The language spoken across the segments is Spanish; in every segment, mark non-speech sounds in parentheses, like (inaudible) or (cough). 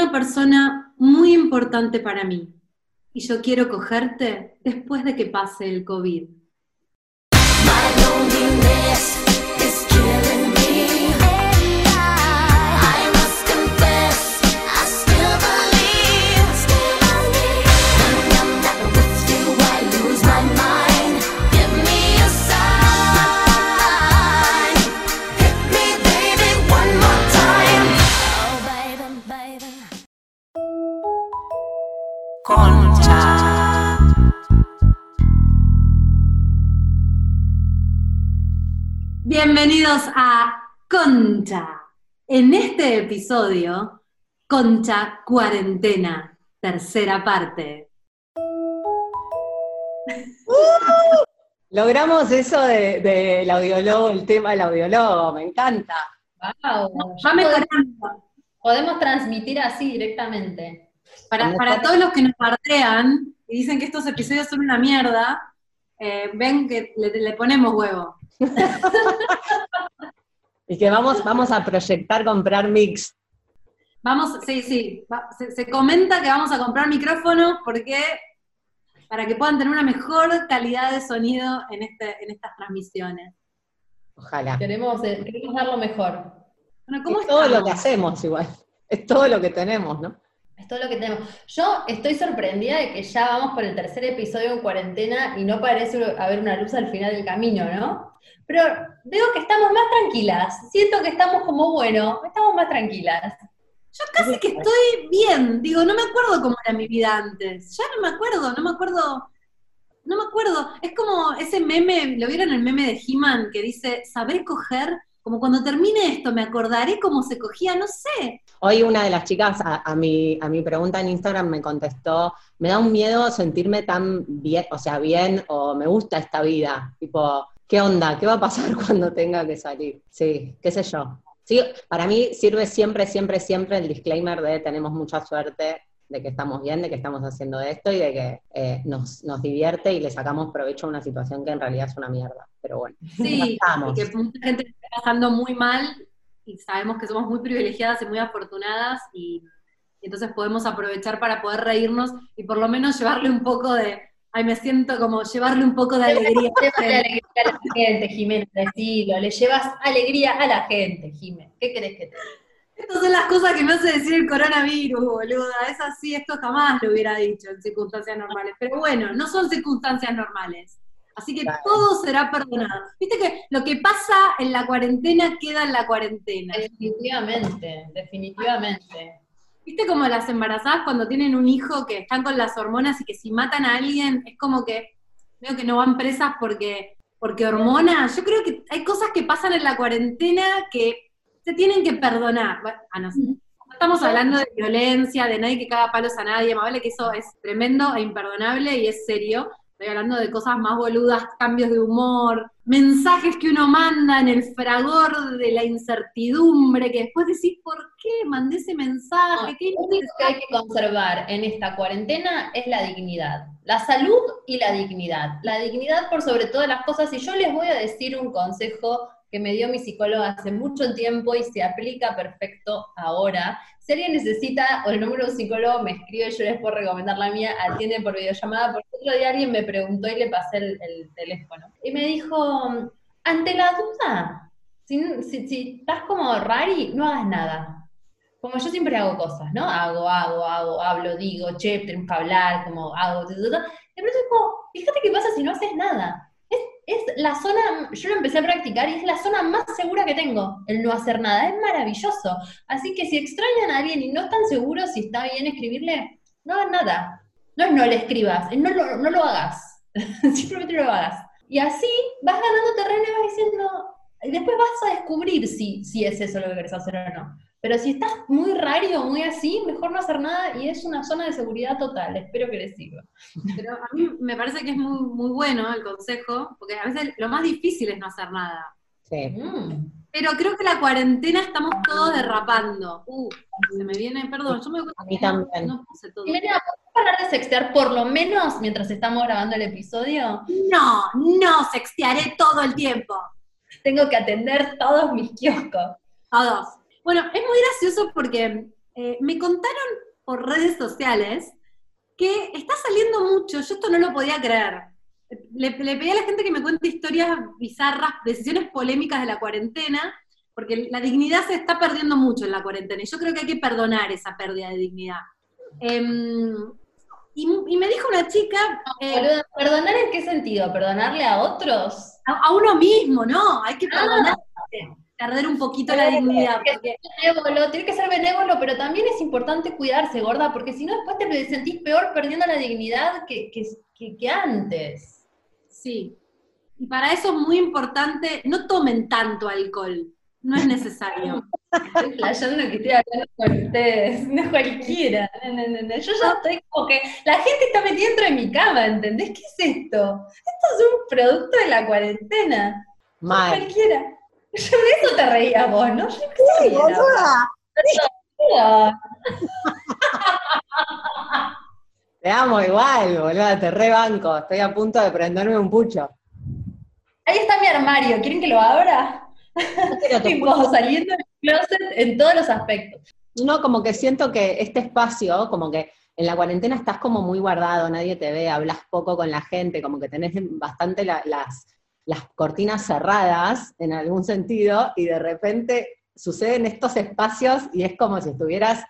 una persona muy importante para mí y yo quiero cogerte después de que pase el COVID. Bienvenidos a Concha. En este episodio, Concha Cuarentena, tercera parte. ¡Uh! logramos eso del de, audiólogo, el tema del audiólogo, me encanta. Wow, ya me podemos, podemos transmitir así directamente. Para, para todos los que nos partean y dicen que estos episodios son una mierda, eh, ven que le ponemos huevo y que vamos, vamos a proyectar comprar mix. Vamos, sí, sí. Se, comenta que vamos a comprar micrófonos porque para que puedan tener una mejor calidad de sonido en, este, en estas transmisiones. Ojalá. Queremos, eh, queremos dar lo mejor. es todo lo que hacemos igual. Es todo lo que tenemos, ¿no? Es todo lo que tenemos. Yo estoy sorprendida de que ya vamos por el tercer episodio en cuarentena y no parece haber una luz al final del camino, ¿no? Pero veo que estamos más tranquilas. Siento que estamos como, bueno, estamos más tranquilas. Yo casi que estoy bien. Digo, no me acuerdo cómo era mi vida antes. Ya no me acuerdo, no me acuerdo. No me acuerdo. Es como ese meme, ¿lo vieron el meme de He-Man que dice, saber coger? Como cuando termine esto, me acordaré cómo se cogía, no sé. Hoy una de las chicas a, mi, a mi pregunta en Instagram me contestó, me da un miedo sentirme tan bien, o sea, bien, o me gusta esta vida. Tipo, ¿qué onda? ¿Qué va a pasar (laughs) cuando tenga que salir? Sí, qué sé yo. Sí, para mí sirve siempre, siempre, siempre el disclaimer de tenemos mucha suerte de que estamos bien, de que estamos haciendo esto y de que eh, nos, divierte y le sacamos provecho a una situación que en realidad es una mierda. Pero bueno, sí, y que mucha gente está pasando muy mal y sabemos que somos muy privilegiadas y muy afortunadas y entonces podemos aprovechar para poder reírnos y por lo menos llevarle un poco de, Ay, me siento como llevarle un poco de alegría. Llevarle alegría a la gente, Jimena, decilo. Le llevas alegría a la gente, Jimena. ¿Qué crees que te Estas son las cosas que me hace decir el coronavirus, boluda. Es así, esto jamás lo hubiera dicho en circunstancias normales. Pero bueno, no son circunstancias normales. Así que todo será perdonado. Viste que lo que pasa en la cuarentena queda en la cuarentena. Definitivamente, definitivamente. ¿Viste como las embarazadas cuando tienen un hijo que están con las hormonas y que si matan a alguien es como que veo que no van presas porque, porque hormonas? Yo creo que hay cosas que pasan en la cuarentena que se tienen que perdonar. Ah, no, estamos hablando de violencia, de nadie que caga palos a nadie, más vale que eso es tremendo e imperdonable y es serio, Estoy hablando de cosas más boludas, cambios de humor, mensajes que uno manda en el fragor de la incertidumbre, que después decís, ¿por qué mandé ese mensaje? ¿Qué lo único que hay que conservar en esta cuarentena es la dignidad. La salud y la dignidad. La dignidad por sobre todas las cosas. Y yo les voy a decir un consejo que me dio mi psicóloga hace mucho tiempo y se aplica perfecto ahora. Si alguien necesita o el número de un psicólogo, me escribe, yo les puedo recomendar la mía, atiende por videollamada, porque otro día alguien me preguntó y le pasé el, teléfono. Y me dijo, ante la duda, si, estás como rari, no hagas nada. Como yo siempre hago cosas, ¿no? Hago, hago, hago, hablo, digo, che, tenemos que hablar, como hago, de pronto es como, fíjate qué pasa si no haces nada es la zona, yo lo empecé a practicar y es la zona más segura que tengo, el no hacer nada, es maravilloso. Así que si extrañan a alguien y no están seguros si está bien escribirle, no hagan nada. No no le escribas, es no lo, no lo hagas, (laughs) simplemente no lo hagas. Y así vas ganando terreno y vas diciendo, y después vas a descubrir si, si es eso lo que querés hacer o no. Pero si estás muy raro, muy así, mejor no hacer nada y es una zona de seguridad total. Espero que les sirva. Pero a mí me parece que es muy, muy bueno el consejo, porque a veces lo más difícil es no hacer nada. Sí. Mm. Pero creo que la cuarentena estamos todos derrapando. Uh, se me viene, perdón, yo me A mí también. No puse todo. ¿podemos parar de sextear por lo menos mientras estamos grabando el episodio? No, no sextearé todo el tiempo. Tengo que atender todos mis kioscos. Todos. Bueno, es muy gracioso porque eh, me contaron por redes sociales que está saliendo mucho, yo esto no lo podía creer. Le, le pedí a la gente que me cuente historias bizarras, decisiones polémicas de la cuarentena, porque la dignidad se está perdiendo mucho en la cuarentena, y yo creo que hay que perdonar esa pérdida de dignidad. Em, y, y me dijo una chica, eh, ¿Perdonar en qué sentido? ¿Perdonarle a otros? a, a uno mismo, ¿no? Hay que Ah. perdonar, perder un poquito la dignidad, Que porque ser benévolo, tiene que ser benévolo, pero también es importante cuidarse, gorda, porque si no después te sentís peor perdiendo la dignidad que, que, que- que antes. sí. Y para eso es muy importante, no tomen tanto alcohol, no es necesario. Estoy flasheando que estoy hablando con ustedes, (laughs) no es cualquiera. No, no, no, no. Yo ya estoy como que la gente está metida dentro de mi cama, ¿entendés? ¿Qué es esto? Esto es un producto de la cuarentena. Mal. Cualquiera. Yo de eso te reías vos, ¿no? Yo qué sé, boluda. Te amo igual, boluda, te rebanco. Estoy a punto de prenderme un pucho. Ahí está mi armario, ¿quieren que lo abra? Pero Tipo, (laughs) saliendo del closet en todos los aspectos. No, como que siento que este espacio, como que en la cuarentena estás como muy guardado, nadie te ve, hablas poco con la gente, como que tenés bastante la- las, las cortinas cerradas en algún sentido, y de repente suceden estos espacios y es como si estuvieras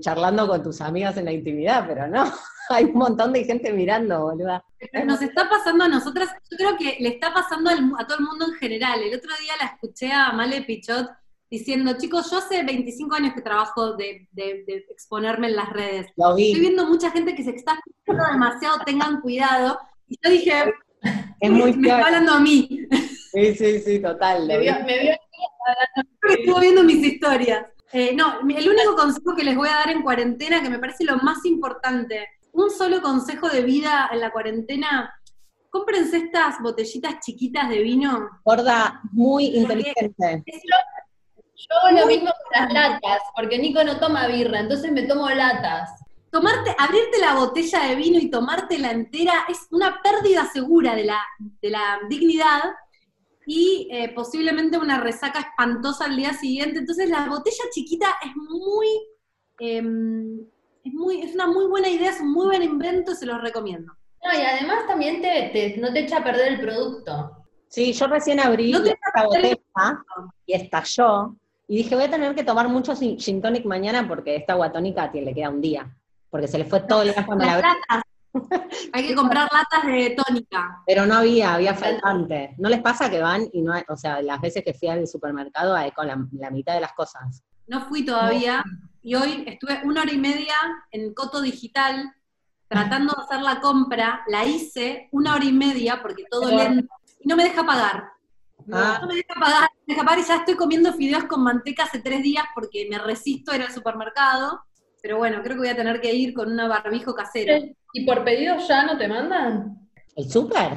charlando con tus amigas en la intimidad, pero no, (laughs) hay un montón de gente mirando, boluda. Pero Nos está pasando a nosotras, yo creo que le está pasando a todo el mundo en general. El otro día la escuché a Male Pichot diciendo, chicos, yo hace 25 años que trabajo de, de- de exponerme en las redes. Lo Estoy vi, viendo mucha gente que se está exponiendo demasiado, tengan cuidado. Y yo dije, es muy (laughs) me está hablando a mí, Sí, sí, sí, total. Me vi. vio, me vio estuvo viendo mis historias. Eh, no, el único consejo que les voy a dar en cuarentena, que me parece lo más importante, un solo consejo de vida en la cuarentena, cómprense estas botellitas chiquitas de vino. Gorda, muy inteligente. Es lo- Yo hago lo mismo con las latas, porque Nico no toma birra, entonces me tomo latas. Tomarte, abrirte la botella de vino y tomártela entera es una pérdida segura de la, de la dignidad y eh, posiblemente una resaca espantosa al día siguiente. Entonces la botella chiquita es muy, em, es muy, es una muy buena idea, es un muy buen invento, se los recomiendo. No, y además también te, te- no te echa a perder el producto. Sí, yo recién abrí No te esta botella y estalló. Y dije, voy a tener que tomar mucho gin gin tonic mañana porque esta guatónica le queda un día. Porque se le fue todo el gas cuando la Las abrí. latas. (laughs) Hay que comprar latas de tónica. Pero no había, había faltante. ¿No les pasa que van y no hay, o sea, las veces que fui al supermercado hay con la, la mitad de las cosas? No fui todavía y hoy estuve una hora y media en Coto Digital tratando de hacer la compra, la hice una hora y media porque todo Pero- lento y no me deja pagar. Ah. No me deja pagar, no me deja pagar y ya estoy comiendo fideos con manteca hace tres días porque me resisto a ir al supermercado. Pero bueno, creo que voy a tener que ir con una barbijo casero. ¿Y por pedido ya no te mandan? ¿El súper?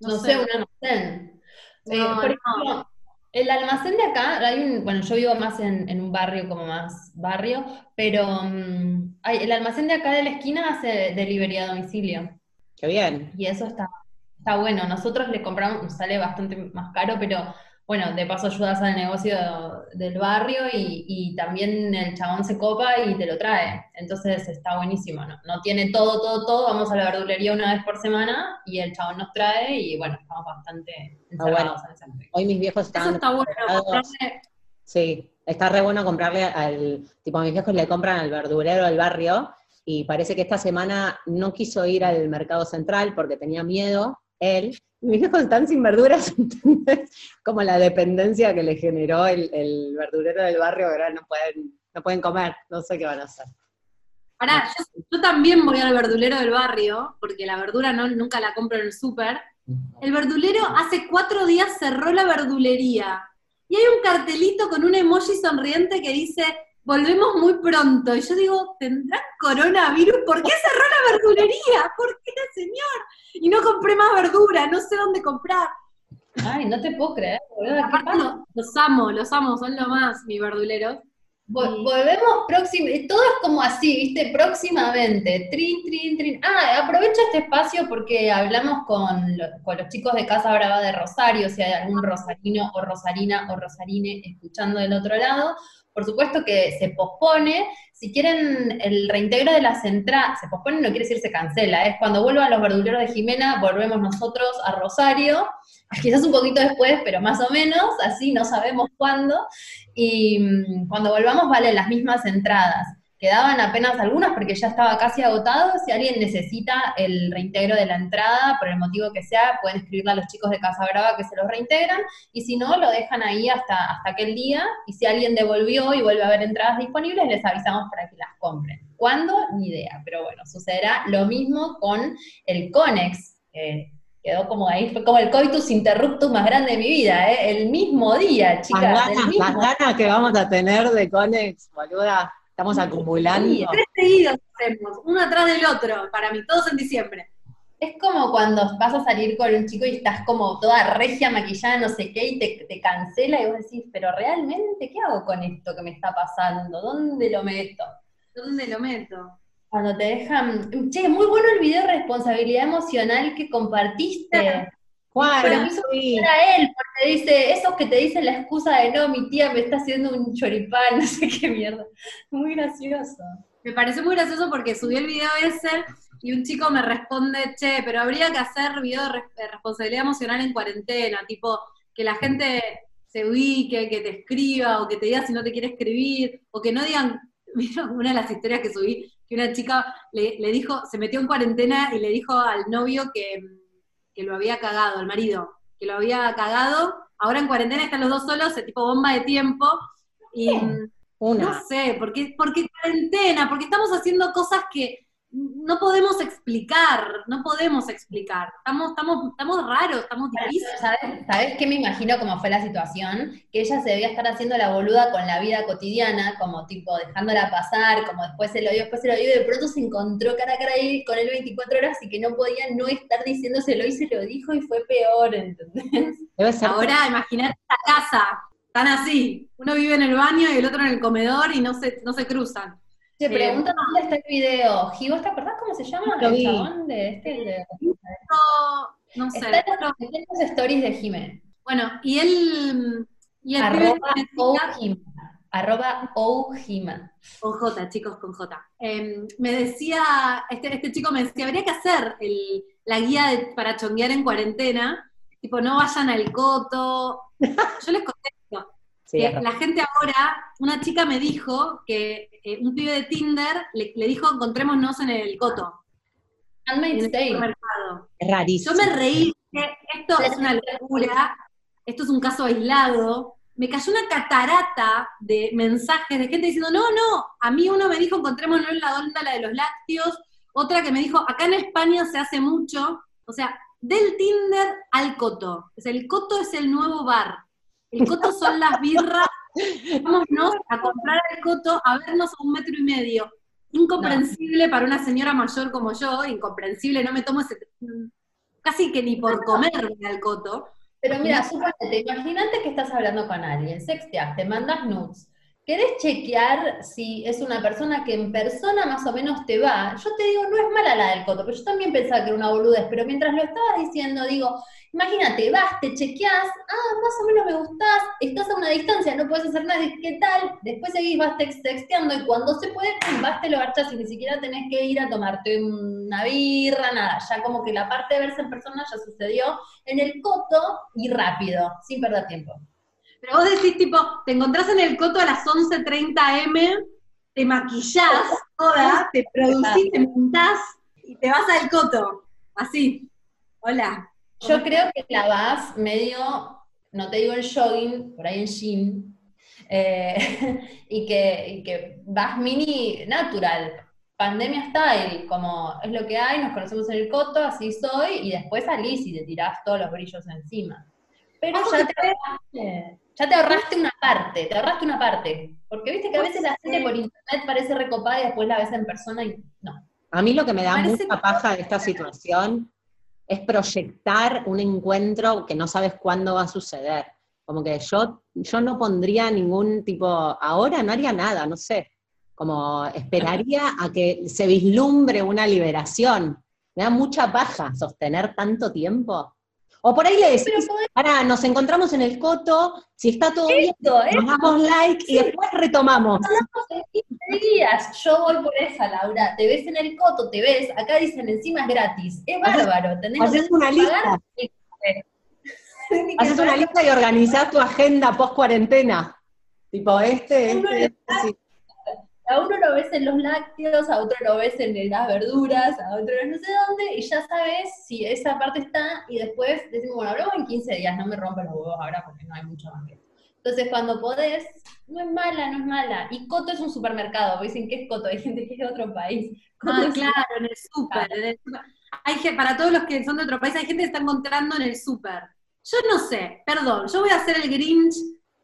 No, No sé, un almacén. Eh, No, por no. ejemplo, el almacén de acá, hay un, bueno, yo vivo más en, en un barrio como más barrio, pero mm, hay- el almacén de acá de la esquina hace delivery a domicilio. Qué bien. Y eso está, está bueno. Nosotros le compramos, sale bastante más caro, pero bueno, de paso ayudas al negocio del barrio y, y también el chabón se copa y te lo trae. Entonces está buenísimo. ¿no? no tiene todo, todo, todo. Vamos a la verdulería una vez por semana y el chabón nos trae y bueno, estamos bastante encerrados en ese. Hoy mis viejos Eso estaban está bueno. comprarle- Sí, está re bueno comprarle al, tipo, mis viejos le compran al verdurero del barrio y parece que esta semana no quiso ir al mercado central porque tenía miedo, él. Mis viejos están sin verduras, (laughs) ¿entendés? Como la dependencia que le generó el, el verdurero del barrio, ahora no pueden, no pueden comer, no sé qué van a hacer. Pará, yo, yo también voy al verdulero del barrio, porque la verdura no, nunca la compro en el súper. El verdulero hace cuatro días cerró la verdulería. Y hay un cartelito con un emoji sonriente que dice, volvemos muy pronto. Y yo digo, ¿tendrá coronavirus? ¿Por qué cerró la verdulería? ¿Por qué, señor? Y no compré más verdura, no sé dónde comprar. Ay, no te puedo creer, boludo. los amo, los amo, son lo más, mis verduleros. Vol- Volvemos próximo, todo es como así, ¿viste? Próximamente, trin, trin, trin. Ah, aprovecho este espacio porque hablamos con, lo- con los chicos de Casa Brava de Rosario, si hay algún rosarino o rosarina o rosarine escuchando del otro lado, por supuesto que se pospone. Si quieren el reintegro de las entradas, se pospone no quiere decir se cancela, es cuando vuelvan los verduleros de Jimena, volvemos nosotros a Rosario, (laughs) quizás un poquito después, pero más o menos, así no sabemos cuándo, y mm, cuando volvamos valen las mismas entradas quedaban apenas algunas porque ya estaba casi agotado. Si alguien necesita el reintegro de la entrada, por el motivo que sea, pueden escribirle a los chicos de Casa Brava que se los reintegran, y si no, lo dejan ahí hasta, hasta aquel día, y si alguien devolvió y vuelve a haber entradas disponibles, les avisamos para que las compren. ¿Cuándo? Ni idea, pero bueno, sucederá lo mismo con el CONEX, quedó como ahí, fue como el coitus interruptus más grande de mi vida, ¿eh? el mismo día, chicas. Las ganas, que vamos a tener de Conex, boluda. Estamos acumulando. Sí, tres seguidos hacemos, uno atrás del otro, para mí, todos en diciembre. Es como cuando vas a salir con un chico y estás como toda regia, maquillada, no sé qué, y te, te, cancela y vos decís, pero realmente, ¿qué hago con esto que me está pasando? ¿Dónde lo meto? ¿Dónde lo meto? Cuando te dejan, che, muy bueno el video de responsabilidad emocional que compartiste. Pero sí. a él, porque dice, esos que te dicen la excusa de no, mi tía me está haciendo un choripán, (laughs) no sé qué mierda. Muy gracioso. Me pareció muy gracioso porque subí el video ese y un chico me responde, che, pero habría que hacer video de responsabilidad emocional en cuarentena, tipo, que la gente se ubique, que te escriba, o que te diga si no te quiere escribir, o que no digan, (laughs) mira una de las historias que subí, que una chica le, le dijo, se metió en cuarentena y le dijo al novio que que lo había cagado, el marido, que lo había cagado, ahora en cuarentena están los dos solos, el tipo bomba de tiempo, y Una. no sé, porque, porque cuarentena, porque estamos haciendo cosas que no podemos explicar, no podemos explicar. Estamos, estamos, estamos raros, estamos difíciles. ¿Sabes, ¿Sabes qué me imagino cómo fue la situación? Que ella se debía estar haciendo la boluda con la vida cotidiana, como tipo dejándola pasar, como después se lo dio, después se lo dio, y de pronto se encontró cara a cara ahí con él 24 horas y que no podía no estar diciéndoselo y se lo dijo y fue peor, ¿entendés? Ahora imagínate esta casa, tan así. Uno vive en el baño y el otro en el comedor y no se, no se cruzan. Se pregunta dónde está el video. Gigo, ¿te acordás cómo se llama? el chabón de este. no, sé. Está en los, stories de Jiménez. Bueno, y él. Y arroba Arroba Ojima. Con J, chicos, con J. Em, me decía, este, este chico me decía, habría que hacer el, la guía para chonguear en cuarentena. Tipo, no vayan al coto. (laughs) Yo les conté la gente ahora, una chica me dijo que eh, un pibe de Tinder le, dijo encontrémonos en el coto. En el Es rarísimo. Yo me reí, esto es una locura, esto es un caso aislado. Me cayó una catarata de mensajes de gente diciendo, no, no, a mí uno me dijo encontrémonos en la onda, la de los lácteos, otra que me dijo, acá en España se hace mucho, o sea, del Tinder al coto. O sea, el coto es el nuevo bar. El coto son las birras. Vámonos a comprar el coto, a vernos a un metro y medio. Incomprensible para una señora mayor como yo, incomprensible, no me tomo ese. casi que ni por comer al coto. Pero mira, suponete, imagínate que estás hablando con alguien, sexteas, te mandas nudes, ¿Querés chequear si es una persona que en persona más o menos te va? Yo te digo, no es mala la del coto, pero yo también pensaba que era una boludez, pero mientras lo estabas diciendo, digo, imagínate, vas, te chequeás, ah, más o menos me gustás, estás a una distancia, no puedes hacer nada, ¿qué tal? Después seguís, vas texteando y cuando se puede, vas, te lo garchas y ni siquiera tenés que ir a tomarte una birra, nada, ya como que la parte de verse en persona ya sucedió en el coto y rápido, sin perder tiempo. Pero vos decís, tipo, te encontrás en el coto a las 11.30 m, te maquillás toda, (laughs) te producís, te montás y te vas al coto. Así. Hola. Yo creo que la vas medio, no te digo en jogging, por ahí en jean, eh, (laughs) y, que, y que vas mini natural, pandemia style, como es lo que hay, nos conocemos en el coto, así soy, y después salís y te tirás todos los brillos encima. Pero ya te, ya te ahorraste una parte, te ahorraste una parte. Porque viste que a veces la gente por internet parece recopada y después la ves en persona y no. A mí lo que me da mucha paja de esta situación es proyectar un encuentro que no sabes cuándo va a suceder. Como que yo, yo no pondría ningún tipo, ahora no haría nada, no sé. Como esperaría a que se vislumbre una liberación. Me da mucha paja sostener tanto tiempo. O por ahí le decís, Pero podés- pará, nos encontramos en el coto, si está todo bien, ¿eh? nos damos like y después retomamos. Hablamos en 15 días. Yo voy por esa, Laura. Te ves en el coto, te ves. Acá dicen encima es gratis. Es bárbaro. Tenés Haces una lista, (laughs) haces una lista y organizás tu agenda post cuarentena. Tipo, este, este, este, sí. A uno lo ves en los lácteos, a otro lo ves en las verduras, a otro no sé dónde, y ya sabes si esa parte está, y después decimos, bueno, hablamos en 15 días, no me rompa los huevos ahora porque no hay mucho más que. Entonces, cuando podés, no es mala, no es mala. Y Coto es un supermercado, dicen que es Coto, hay gente que es de otro país. Coto Ah, claro, en el súper. Hay para todos los que son de otro país, hay gente que está encontrando en el súper. Yo no sé, perdón, yo voy a hacer el Grinch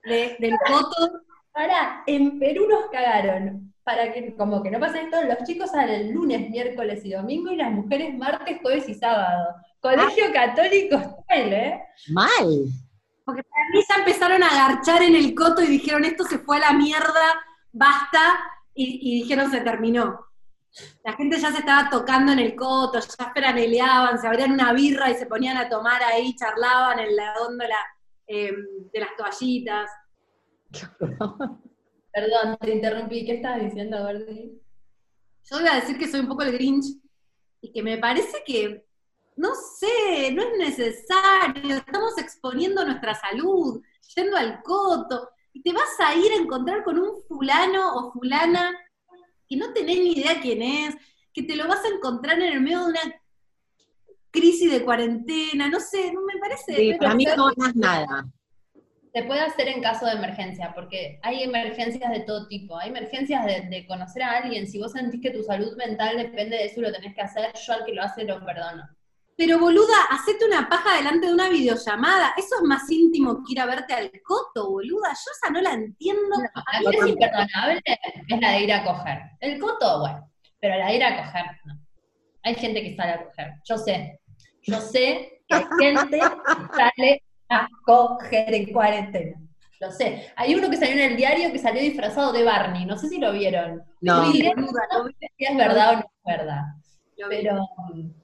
de- del coto. Ahora, en Perú nos cagaron. Para que, como que no pase esto, los chicos salen lunes, miércoles y domingo, y las mujeres martes, jueves y sábado. Colegio católico Escuel, ¿eh? Mal. Porque para mí ya empezaron a agarchar en el coto y dijeron, esto se fue a la mierda, basta, y, y dijeron, se terminó. La gente ya se estaba tocando en el coto, ya franeleaban, se abrían una birra y se ponían a tomar ahí, charlaban en la góndola eh, de las toallitas. (laughs) Perdón, te interrumpí. ¿Qué estabas diciendo, Gordy? Yo voy a decir que soy un poco el Grinch y que me parece que, no sé, no es necesario, estamos exponiendo nuestra salud, yendo al coto, y te vas a ir a encontrar con un fulano o fulana que no tenés ni idea quién es, que te lo vas a encontrar en el medio de una crisis de cuarentena, no sé, no me parece. Sí, para mí no más nada. Se puede hacer en caso de emergencia, porque hay emergencias de todo tipo. Hay emergencias de, de conocer a alguien. Si vos sentís que tu salud mental depende de eso y lo tenés que hacer, yo al que lo hace lo perdono. Pero boluda, hacete una paja delante de una videollamada. Eso es más íntimo que ir a verte al coto, boluda. Yo esa no la entiendo. A mí es imperdonable es la de ir a coger. El coto, bueno, pero la de ir a coger, no. Hay gente que sale a coger. Yo sé. Yo sé que hay gente que sale a coger en cuarentena. Lo sé. Hay uno que salió en el diario que salió disfrazado de Barney. No sé si lo vieron. No. Sí, boluda, lo vi, si es verdad o no es verdad. Pero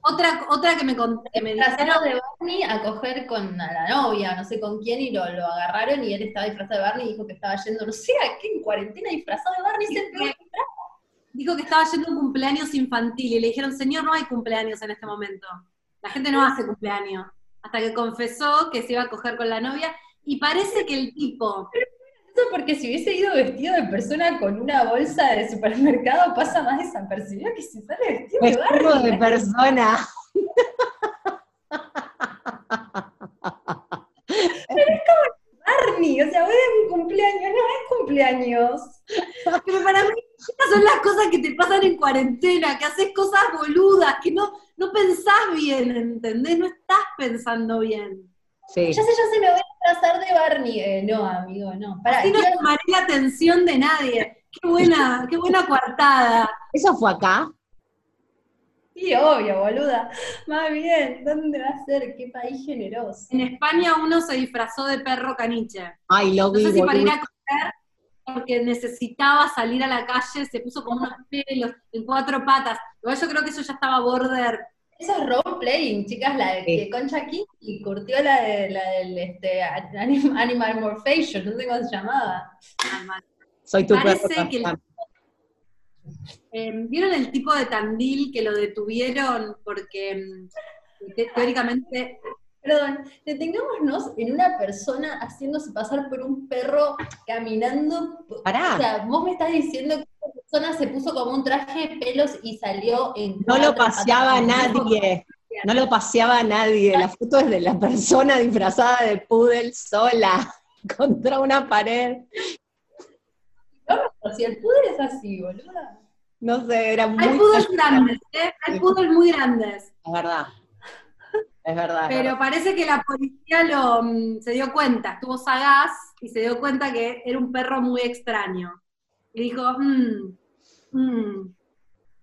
Otra, otra que me, que me disfrazado de Barney a coger con a la novia, no sé con quién, y lo, lo agarraron y él estaba disfrazado de Barney y dijo que estaba yendo, no sé a qué, en cuarentena disfrazado de Barney, el peor dijo que estaba yendo a un cumpleaños infantil y le dijeron, señor, no hay cumpleaños en este momento. La gente no hace cumpleaños. Hasta que confesó que se iba a coger con la novia y parece que el tipo, Eso porque si hubiese ido vestido de persona con una bolsa de supermercado pasa más desapercibido que si sale vestido de Vestido de persona. (laughs) Barney, o sea, hoy es mi cumpleaños, no es cumpleaños. pero para mí estas son las cosas que te pasan en cuarentena, que haces cosas boludas, que no, no pensás bien, ¿entendés? No estás pensando bien. Sí. Ya sé, ya sé, me voy a disfrazar de Barney. Eh, no, amigo, no. Pará, Así no quiero- tomaré la atención de nadie. Qué buena, qué buena coartada. ¿Eso fue acá? Sí, obvio, boluda. Más bien, ¿dónde va a ser? ¿Qué país generoso? En España uno se disfrazó de perro caniche. Ay, lo No vi, sé si para ir a coger, porque necesitaba salir a la calle, se puso como unos pelos en cuatro patas. Igual yo creo que eso ya estaba border. Eso es role playing, chicas, la de Sí. que Concha King y curtió la, de, la del este, anim- Animal Morphation, no sé cómo se llamaba. Soy tu Parece perro. que el-. Eh, ¿Vieron el tipo de Tandil que lo detuvieron porque mm, te- teóricamente Perdón, detengámonos en una persona haciéndose pasar por un perro caminando. Pará. O sea, vos me estás diciendo que esa persona se puso como un traje de pelos y salió en. No lo paseaba nadie. No lo paseaba nadie. La foto es de la persona disfrazada de poodle sola (laughs) contra una pared. O sea, el puder es así, boluda. No sé, era muy. hay poodles grandes, ¿eh? Hay poodles muy grandes. Es verdad. Es verdad. es Pero verdad. parece que la policía lo, mm, se dio cuenta, estuvo sagaz y se dio cuenta que era un perro muy extraño. Y dijo, mmm, mmm.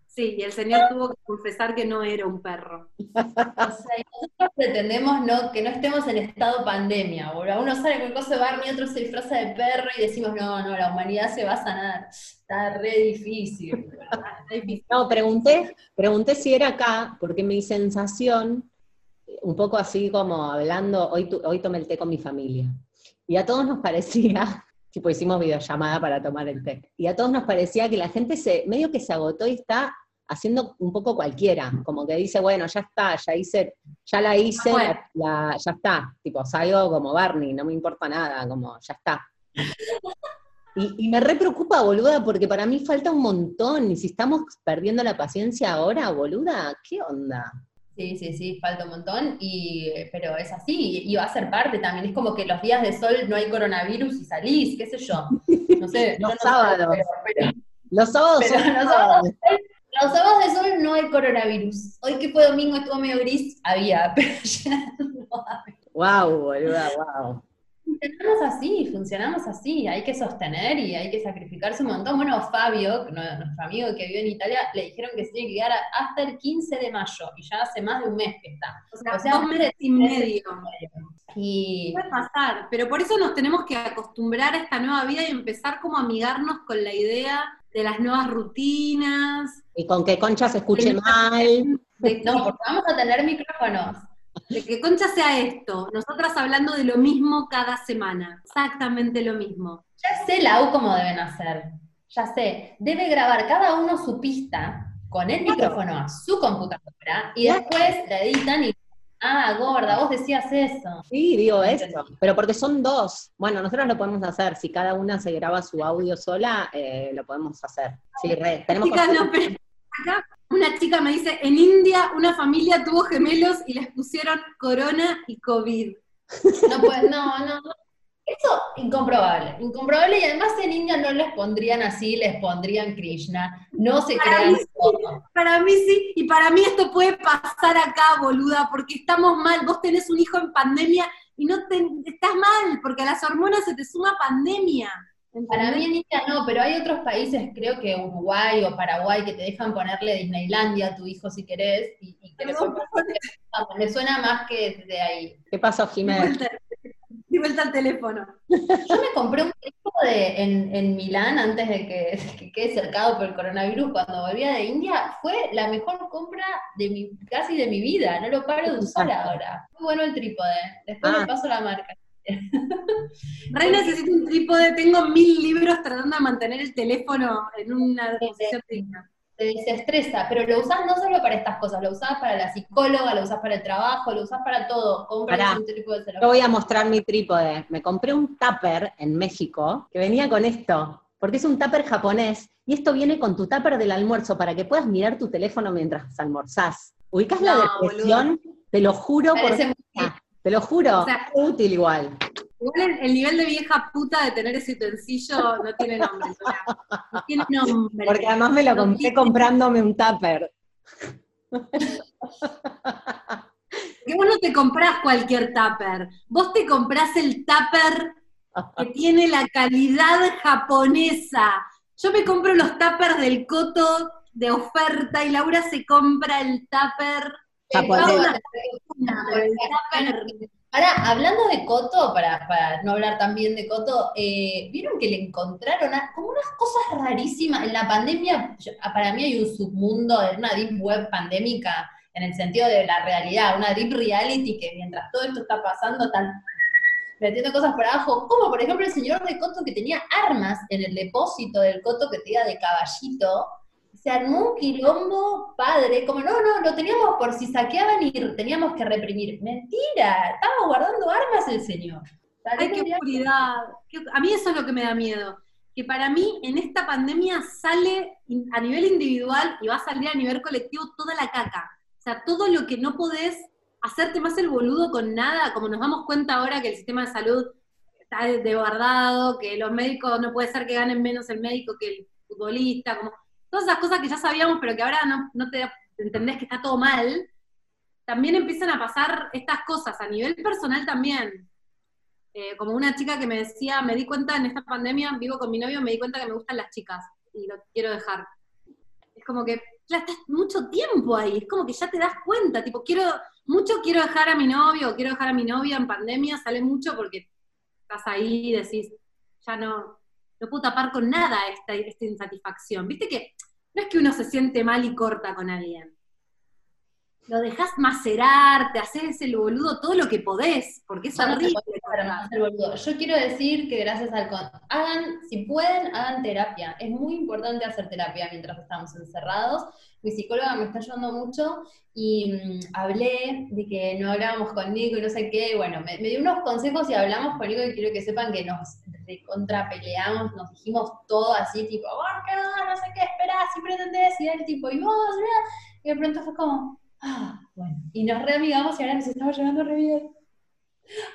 Sí, y el señor tuvo que confesar que no era un perro. O sea, y nosotros pretendemos no, que no estemos en estado pandemia, boludo. Uno sale con el coso de Barney, otro se disfraza de perro y decimos, no, no, la humanidad se va a sanar. Está re difícil. Está (laughs) difícil. No, pregunté, pregunté si era acá, porque mi sensación un poco así como hablando, hoy, hoy tomé el té con mi familia. Y a todos nos parecía, (laughs) tipo hicimos videollamada para tomar el té, y a todos nos parecía que la gente se, medio que se agotó y está haciendo un poco cualquiera, como que dice, bueno, ya está, ya hice, ya la hice, ya está, tipo, salgo como Barney, no me importa nada, como, ya está. Y, me re preocupa, boluda, porque para mí falta un montón, y si estamos perdiendo la paciencia ahora, boluda, ¿qué onda? Sí, sí, sí, falta un montón, y, pero es así, y va a ser parte también. Es como que los días de sol no hay coronavirus y salís, qué sé yo. No sé. (laughs) los sábados. los sábados los sábados de sol no hay coronavirus. Hoy que fue domingo estuvo medio gris, había, (laughs) pero ya no hay. Wow, boluda, wow. Funcionamos así, funcionamos así, hay que sostener y hay que sacrificarse un montón. Bueno, Fabio, nuestro amigo que vive en Italia, le dijeron que se tiene que quedar hasta el 15 de mayo y ya hace más de un mes que está. O sea, dos meses y medio. Y... Puede pasar, pero por eso nos tenemos que acostumbrar a esta nueva vida y empezar como a amigarnos con la idea de las nuevas rutinas. Y con que Concha se escuche mal. (laughs) no, porque vamos a tener micrófonos. De que Concha sea esto, nosotras hablando de lo mismo cada semana, exactamente lo mismo. Ya sé la U cómo deben hacer, ya sé, debe grabar cada uno su pista con el micrófono a su computadora y después la editan y Ah, gorda, vos decías eso. Sí, digo eso, pero porque son dos. Bueno, nosotros lo podemos hacer. Si cada una se graba su audio sola, eh, lo podemos hacer. Sí, tenemos que... acá una chica me dice, en India una familia tuvo gemelos y les pusieron corona y COVID. No, pues, no, no, Eso, incomprobable, incomprobable, y además en India no les pondrían así, les pondrían Krishna, no se para crean mí Para mí sí, y para mí esto puede pasar acá, boluda, porque estamos mal, vos tenés un hijo en pandemia y no te, estás mal, porque a las hormonas se te suma pandemia. Para mí en India no, pero hay otros países, creo que Uruguay o Paraguay, que te dejan ponerle Disneylandia a tu hijo si querés, y, y que me suena más que de ahí. ¿Qué pasó, Jiménez? Di vuelta al teléfono. Yo me compré un trípode en, en Milán antes de que, quede cercado por el coronavirus. Cuando volvía de India, fue la mejor compra de mi, casi de mi vida. No lo paro de usar ahora. Muy bueno el trípode. Después le ah. paso la marca. (laughs) Rey necesito un trípode, tengo mil libros tratando de mantener el teléfono en una posición digna. Te desestresa, pero lo usas no solo para estas cosas, lo usas para la psicóloga, lo usas para el trabajo, lo usas para todo. Compras un trípode. Yo voy a mostrar mi trípode. Me compré un tupper en México que venía con esto, porque es un tupper japonés y esto viene con tu tupper del almuerzo para que puedas mirar tu teléfono mientras almorzás. ¿Ubicas la depresión? Te lo juro por te lo juro, útil igual. Igual el, nivel de vieja puta de tener ese utensillo no tiene nombre. No tiene nombre. Porque además me lo compré comprándome un tupper. Que vos no te comprás cualquier tupper. Vos te comprás el tupper que tiene la calidad japonesa. Yo me compro los tuppers del coto de oferta y Laura se compra el tupper Ahora, hablando de Coto, para, no hablar también de Coto, eh, ¿vieron que le encontraron como unas cosas rarísimas? En la pandemia, para mí hay un submundo, una deep web pandémica, en el sentido de la realidad, una deep reality que mientras todo esto está pasando, están metiendo cosas por abajo, como por ejemplo el señor de Coto que tenía armas en el depósito del Coto que tenía de caballito, se armó un quilombo padre, como no, no, lo teníamos por si saqueaban y teníamos que reprimir. Mentira, estaba guardando armas el señor. Ay, qué oscuridad. A mí eso es lo que me da miedo. Que para mí en esta pandemia sale a nivel individual y va a salir a nivel colectivo toda la caca. O sea, todo lo que no podés hacerte más el boludo con nada, como nos damos cuenta ahora que el sistema de salud está desbordado, que los médicos no puede ser que ganen menos el médico que el futbolista, como todas esas cosas que ya sabíamos, pero que ahora no, te entendés que está todo mal, también empiezan a pasar estas cosas a nivel personal también. Eh, como una chica que me decía, me di cuenta en esta pandemia, vivo con mi novio, me di cuenta que me gustan las chicas y lo quiero dejar. Es como que ya estás mucho tiempo ahí, es como que ya te das cuenta, tipo, quiero, mucho quiero dejar a mi novio, quiero dejar a mi novia en pandemia, sale mucho porque estás ahí y decís, ya no, no puedo tapar con nada esta, esta insatisfacción. Viste que no es que uno se siente mal y corta con alguien. Lo dejas macerar, te haces el boludo todo lo que podés, porque es horrible. Yo quiero decir que gracias al... Hagan, si pueden, hagan terapia. Es muy importante hacer terapia mientras estamos encerrados. Mi psicóloga me está ayudando mucho y mm, hablé de que no hablábamos con Nico y no sé qué. Bueno, me, dio unos consejos y hablamos con Nico y quiero que sepan que nos contrapeleamos, nos dijimos todo así, tipo, qué no, no sé qué, espera, si pretendés, y el tipo, y vos, y de pronto fue como, ah, bueno, y nos reamigamos y ahora nos estamos llevando re bien.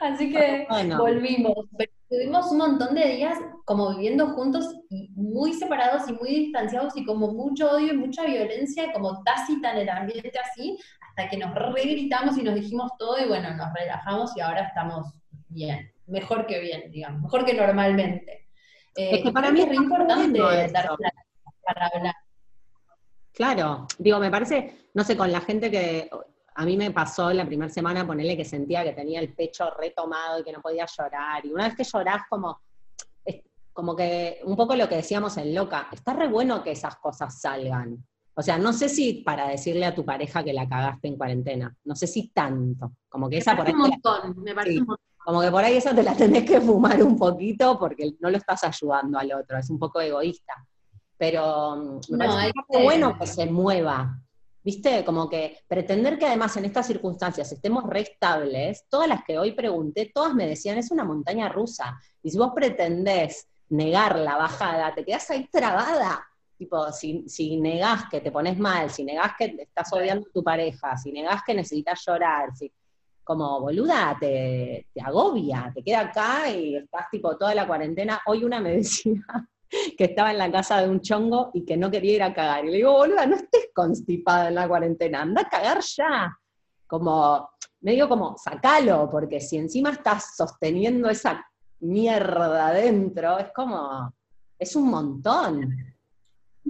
Así que volvimos. Pero tuvimos un montón de días como viviendo juntos y muy separados y muy distanciados y como mucho odio y mucha violencia, como tácita en el ambiente así, hasta que nos regritamos y nos dijimos todo y bueno, nos relajamos y ahora estamos bien, mejor que bien, digamos, mejor que normalmente. es que para mí es re importante para hablar. Claro, digo, me parece, no sé, con la gente que a mí me pasó la primera semana ponerle que sentía que tenía el pecho retomado y que no podía llorar. Y una vez que llorás, como, como que un poco lo que decíamos en Loca, está re bueno que esas cosas salgan. O sea, no sé si para decirle a tu pareja que la cagaste en cuarentena, no sé si tanto. Como que esa por ahí. Un montón, me parece un montón. Como que por ahí esa te la tenés que fumar un poquito porque no lo estás ayudando al otro, es un poco egoísta pero me parece bueno que se mueva, ¿viste? Como que pretender que además en estas circunstancias estemos restables, todas las que hoy pregunté, todas me decían, es una montaña rusa, y si vos pretendés negar la bajada, te quedás ahí trabada. Tipo, si, si negás que te pones mal, si negás que estás odiando a tu pareja, si negás que necesitas llorar, si, como boluda, te, te agobia, te queda acá y estás tipo toda la cuarentena. Hoy una me (laughs) decía, (laughs) que estaba en la casa de un chongo y que no quería ir a cagar. Y le digo, boluda, no estés constipada en la cuarentena, anda a cagar ya. Como, medio como, sacalo, porque si encima estás sosteniendo esa mierda adentro, es como, es un montón.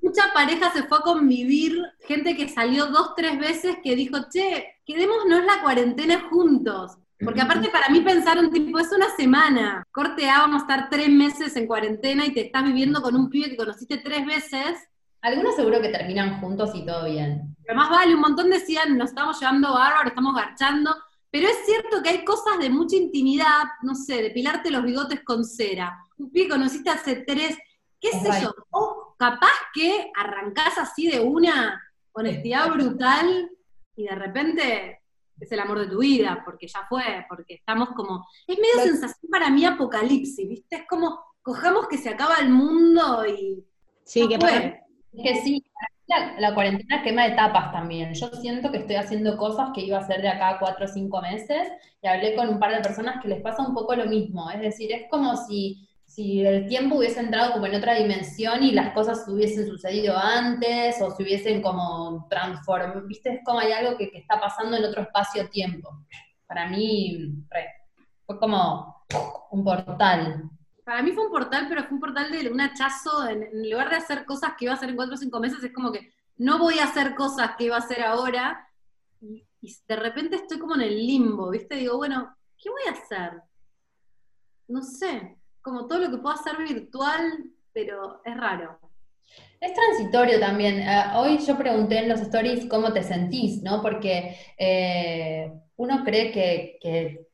Mucha pareja se fue a convivir, gente que salió dos, tres veces que dijo, che, quedémonos la cuarentena juntos. Porque aparte para mí pensar un tipo, es una semana, corte A, vamos a estar tres meses en cuarentena y te estás viviendo con un pibe que conociste tres veces. Algunos seguro que terminan juntos y todo bien. Pero más vale, un montón decían, nos estamos llevando bárbaro, estamos garchando, pero es cierto que hay cosas de mucha intimidad, no sé, depilarte los bigotes con cera. Un pibe que conociste hace tres, qué sé yo, o capaz que arrancás así de una honestidad brutal y de repente es el amor de tu vida, porque ya fue, porque estamos como, es medio sensación para mí apocalipsis, ¿viste? Es como, cojamos que se acaba el mundo y... Sí, que fue. Es que sí, la, la, cuarentena quema etapas también. Yo siento que estoy haciendo cosas que iba a hacer de acá a cuatro o cinco meses, y hablé con un par de personas que les pasa un poco lo mismo, es decir, es como si si el tiempo hubiese entrado como en otra dimensión y las cosas hubiesen sucedido antes o se hubiesen como transformado, viste, es como hay algo que, está pasando en otro espacio-tiempo. Para mí fue como un portal. Para mí fue un portal, pero fue un portal de un hachazo, en, lugar de hacer cosas que iba a hacer en cuatro o cinco meses, es como que no voy a hacer cosas que iba a hacer ahora, y, y de repente estoy como en el limbo, ¿viste? Digo, bueno, ¿qué voy a hacer? No sé, como todo lo que puedo hacer virtual, pero es raro. Es transitorio también. Eh, hoy yo pregunté en los stories cómo te sentís, ¿no? Porque eh, uno cree que,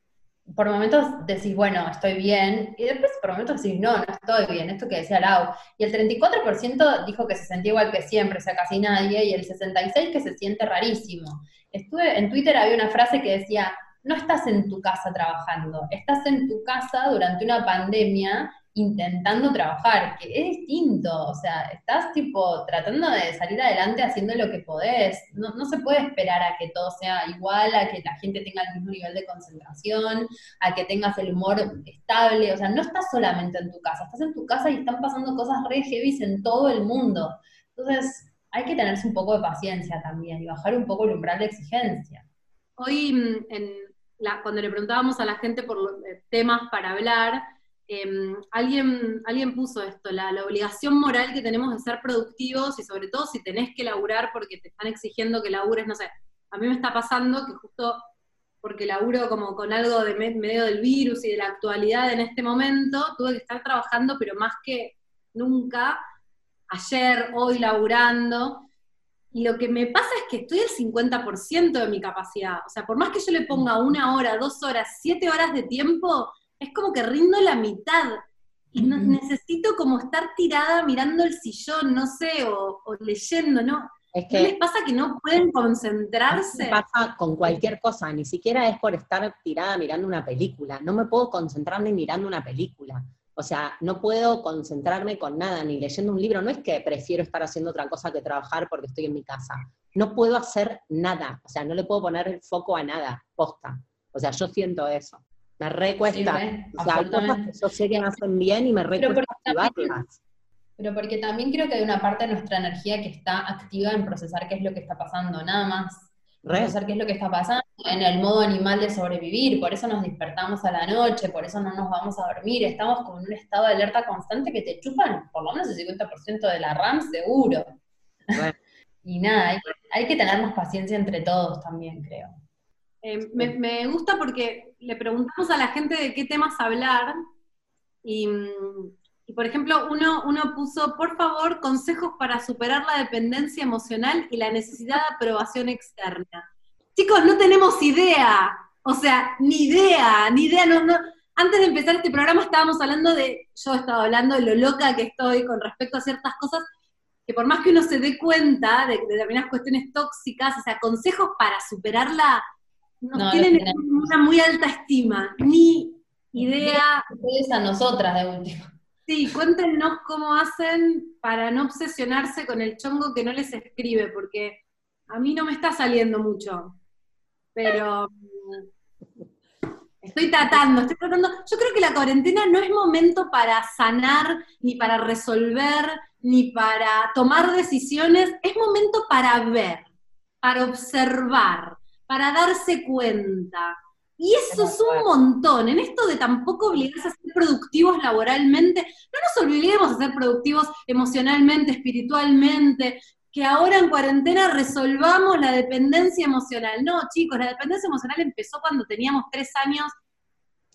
por momentos decís, bueno, estoy bien, y después por momentos decís, no, no estoy bien, esto que decía Lau. Y el 34% dijo que se sentía igual que siempre, o sea, casi nadie, y el 66% que se siente rarísimo. Estuve, en Twitter había una frase que decía, no estás en tu casa trabajando, estás en tu casa durante una pandemia intentando trabajar, que es distinto, o sea, estás tipo tratando de salir adelante haciendo lo que podés, no, se puede esperar a que todo sea igual, a que la gente tenga el mismo nivel de concentración, a que tengas el humor estable, o sea, no estás solamente en tu casa, estás en tu casa y están pasando cosas re heavy en todo el mundo, entonces hay que tenerse un poco de paciencia también y bajar un poco el umbral de exigencia. Hoy mm, cuando le preguntábamos a la gente por eh, temas para hablar, em, alguien, alguien puso esto, la, obligación moral que tenemos de ser productivos y sobre todo si tenés que laburar porque te están exigiendo que labures, no sé, a mí me está pasando que justo porque laburo como con algo de medio del virus y de la actualidad en este momento, tuve que estar trabajando, pero más que nunca, ayer, hoy laburando, y lo que me pasa es que estoy al 50% de mi capacidad. O sea, por más que yo le ponga una hora, dos horas, siete horas de tiempo, es como que rindo la mitad. Y necesito como estar tirada mirando el sillón, no sé, o, leyendo, ¿no? Es que, ¿Qué les pasa que no pueden concentrarse? pasa con cualquier cosa, ni siquiera es por estar tirada mirando una película. No me puedo concentrar ni mirando una película. O sea, no puedo concentrarme con nada, ni leyendo un libro. No es que prefiero estar haciendo otra cosa que trabajar porque estoy en mi casa. No puedo hacer nada. O sea, no le puedo poner el foco a nada, posta. O sea, yo siento eso. Me recuesta. o sea, hay cosas que yo sé que me hacen bien y me recuesta activarlas. Pero porque también creo que hay una parte de nuestra energía que está activa en procesar qué es lo que está pasando, nada más. Procesar qué es lo que está pasando en el modo animal de sobrevivir, por eso nos despertamos a la noche, por eso no nos vamos a dormir, estamos con un estado de alerta constante que te chupan por lo menos el 50% de la RAM seguro. (laughs) y nada, hay, que tener más paciencia entre todos también, creo. Eh, me, me, gusta porque le preguntamos a la gente de qué temas hablar y, y por ejemplo, uno, uno puso, por favor, consejos para superar la dependencia emocional y la necesidad de aprobación externa. Chicos, no tenemos idea. O sea, ni idea, ni idea. No, no. Antes de empezar este programa estábamos hablando de, yo estaba hablando de lo loca que estoy con respecto a ciertas cosas, que por más que uno se dé cuenta de, determinadas cuestiones tóxicas, o sea, consejos para superarla, no, tienen una muy alta estima, ni idea. Ustedes a nosotras de último. Sí, cuéntenos cómo hacen para no obsesionarse con el chongo que no les escribe, porque a mí no me está saliendo mucho pero estoy tratando, estoy tratando. Yo creo que la cuarentena no es momento para sanar, ni para resolver, ni para tomar decisiones, es momento para ver, para observar, para darse cuenta. Y eso es un montón. En esto de tampoco obligarse a ser productivos laboralmente, no nos obliguemos a ser productivos emocionalmente, espiritualmente, que ahora en cuarentena resolvamos la dependencia emocional. No, chicos, la dependencia emocional empezó cuando teníamos tres años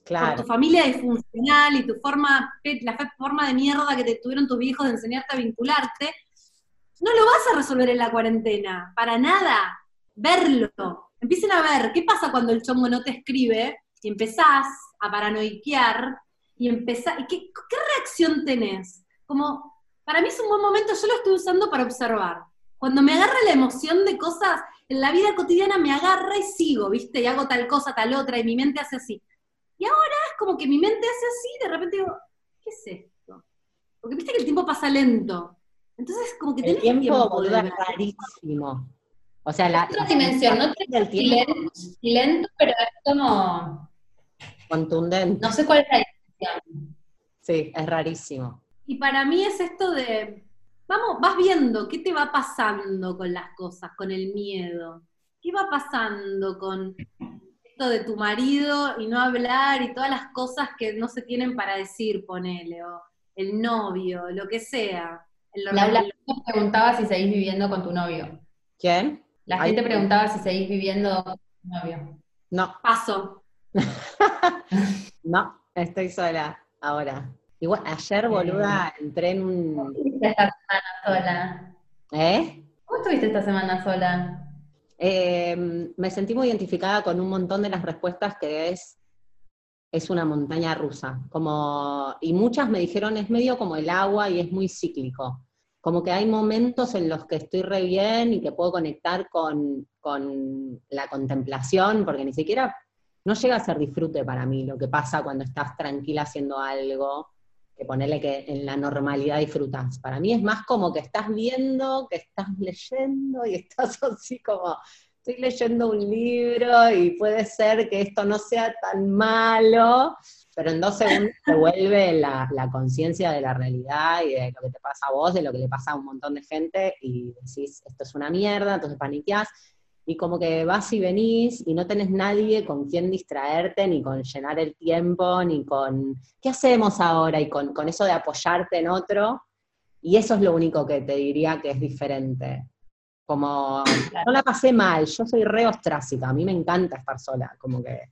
claro. con tu familia disfuncional y tu forma, la forma de mierda que te tuvieron tus viejos de enseñarte a vincularte. No lo vas a resolver en la cuarentena, para nada. Verlo. Empiecen a ver qué pasa cuando el chongo no te escribe y empezás a paranoiquear y empezás. ¿qué, ¿Qué reacción tenés? Como, para mí es un buen momento, yo lo estoy usando para observar. Cuando me agarra la emoción de cosas, en la vida cotidiana me agarra y sigo, ¿viste? Y hago tal cosa, tal otra, y mi mente hace así. Y ahora es como que mi mente hace así, y de repente digo, ¿qué es esto? Porque viste que el tiempo pasa lento. Entonces, como que el tiempo, es rarísimo. O sea, la, otra dimensión, no tiene tiempo. Lento, pero es como contundente. No sé cuál es la dimensión. Sí, es rarísimo. Y para mí es esto de vamos, vas viendo qué te va pasando con las cosas, con el miedo. ¿Qué va pasando con esto de tu marido y no hablar y todas las cosas que no se tienen para decir, ponele, o el novio, lo que sea? La, gente preguntaba si seguís viviendo con tu novio. ¿Quién? La gente preguntaba si seguís viviendo novio. No. Paso. (laughs) no, estoy sola ahora. Igual, ayer, boluda, entré en un... ¿Cómo estuviste esta semana sola? ¿Eh? ¿Cómo estuviste esta semana sola? Em, me sentí muy identificada con un montón de las respuestas que es, es una montaña rusa. Como, y muchas me dijeron, es medio como el agua y es muy cíclico. Como que hay momentos en los que estoy re bien y que puedo conectar con, con la contemplación, porque ni siquiera no llega a ser disfrute para mí lo que pasa cuando estás tranquila haciendo algo que ponerle que en la normalidad disfrutas. Para mí es más como que estás viendo, que estás leyendo y (laughs) estás así como, estoy leyendo un libro y puede ser que esto no sea tan malo, pero en dos segundos te vuelve la, la conciencia de la realidad y de lo que te pasa a vos, de lo que le pasa a un montón de gente y decís, esto es una mierda, entonces paniqueás y como que vas y venís y no tenés nadie con quien distraerte, ni con llenar el tiempo, ni con qué hacemos ahora, y con, eso de apoyarte en otro. Y eso es lo único que te diría que es diferente. Como, no la pasé mal, yo soy re ostrácica, a mí me encanta estar sola, como que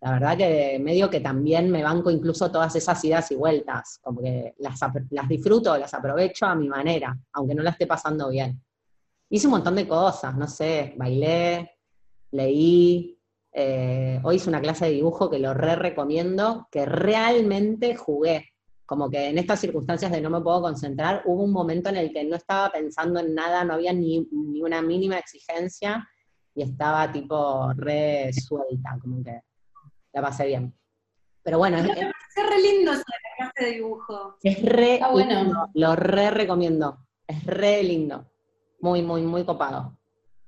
la verdad que medio que también me banco incluso todas esas idas y vueltas, como que las, las disfruto, las aprovecho a mi manera, aunque no la esté pasando bien. hice un montón de cosas, no sé, bailé, leí, eh, hoy hice una clase de dibujo que lo re recomiendo, que realmente jugué. Como que en estas circunstancias de no me puedo concentrar, hubo un momento en el que no estaba pensando en nada, no había ni, ni una mínima exigencia y estaba tipo re suelta, como que la pasé bien. Pero bueno, es, es re lindo eso de la clase de dibujo. es re bueno. lindo, lo re recomiendo. Es re lindo. Muy, muy, muy copado.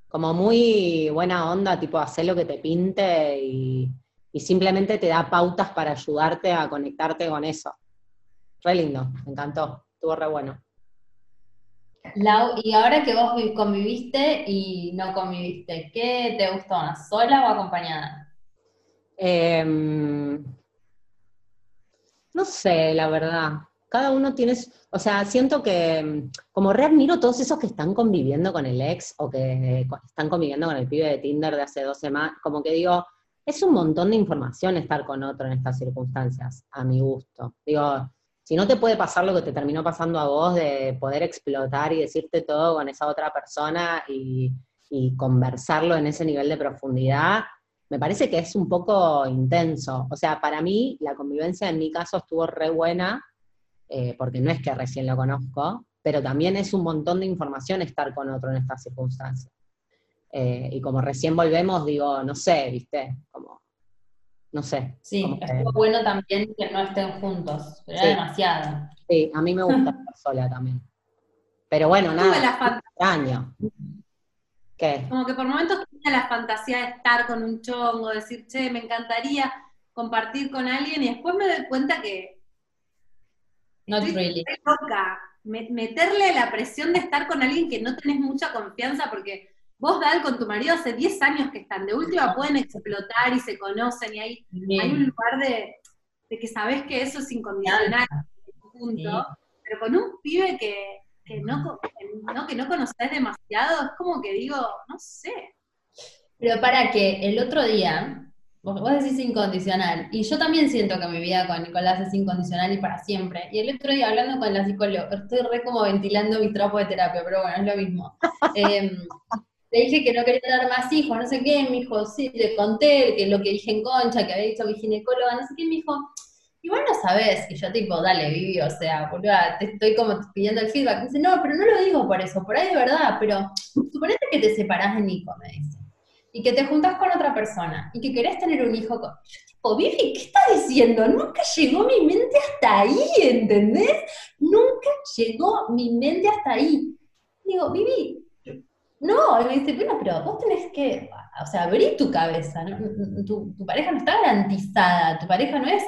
Como muy buena onda, tipo hacer lo que te pinte y, y simplemente te da pautas para ayudarte a conectarte con eso. Re lindo, me encantó, estuvo re bueno. Lau, y ahora que vos vi- conviviste y no conviviste, ¿qué te gustó más, sola o acompañada? Em, no sé, la verdad. Cada uno tiene, o sea, siento que mm, como readmiro todos esos que están conviviendo con el ex o que co- están conviviendo con el pibe de Tinder de hace dos semanas, como que digo, es un montón de información estar con otro en estas circunstancias, a mi gusto. Digo, si no te puede pasar lo que te terminó pasando a vos de poder explotar y decirte todo con esa otra persona y, y conversarlo en ese nivel de profundidad, me parece que es un poco intenso. O sea, para mí la convivencia en mi caso estuvo re buena, eh, porque no es que recién lo conozco, pero también es un montón de información estar con otro en estas circunstancias. Eh, y como recién volvemos, digo, no sé, viste, como, no sé. Sí, estuvo bueno también que no estén juntos, pero Sí. era demasiado. sí, a mí me gusta estar sola también. Pero bueno, nada, extraño. ¿Qué? como que por momentos tenía la fantasía de estar con un chongo, decir, che, me encantaría compartir con alguien, y después me doy cuenta que Not estoy really. re loca. Me- meterle la presión de estar con alguien que no tenés mucha confianza, porque vos, Dal, con tu marido hace 10 años que están, de última pueden explotar y se conocen, y hay, hay un lugar de, de que sabés que eso es incondicional, punto. Pero con un pibe que, que no, no, que no conocés demasiado, es como que digo, no sé. Pero para que el otro día, vos, vos decís incondicional, y yo también siento que mi vida con Nicolás es incondicional y para siempre. Y el otro día hablando con la psicóloga, estoy re como ventilando mis trapos de terapia, pero bueno, es lo mismo. (laughs) Em, le dije que no quería tener más hijos, no sé qué, me dijo, sí, le conté que lo que dije en Concha, que había dicho mi ginecóloga, no sé qué, me dijo, igual no sabes, y yo tipo, dale, Vivi, o sea, boluda, te estoy como pidiendo el feedback. Me dice, no, pero no lo digo por eso, por ahí de verdad, pero suponete que te separás de Nico, me dice y que te juntás con otra persona y que querés tener un hijo con... Yo tipo, Vivi, ¿qué estás diciendo? Nunca llegó mi mente hasta ahí, ¿entendés? Nunca llegó mi mente hasta ahí. Digo, Vivi, no, y me dice, bueno, pero vos tenés que, o sea, abrir tu cabeza, tu pareja no está garantizada, tu pareja no es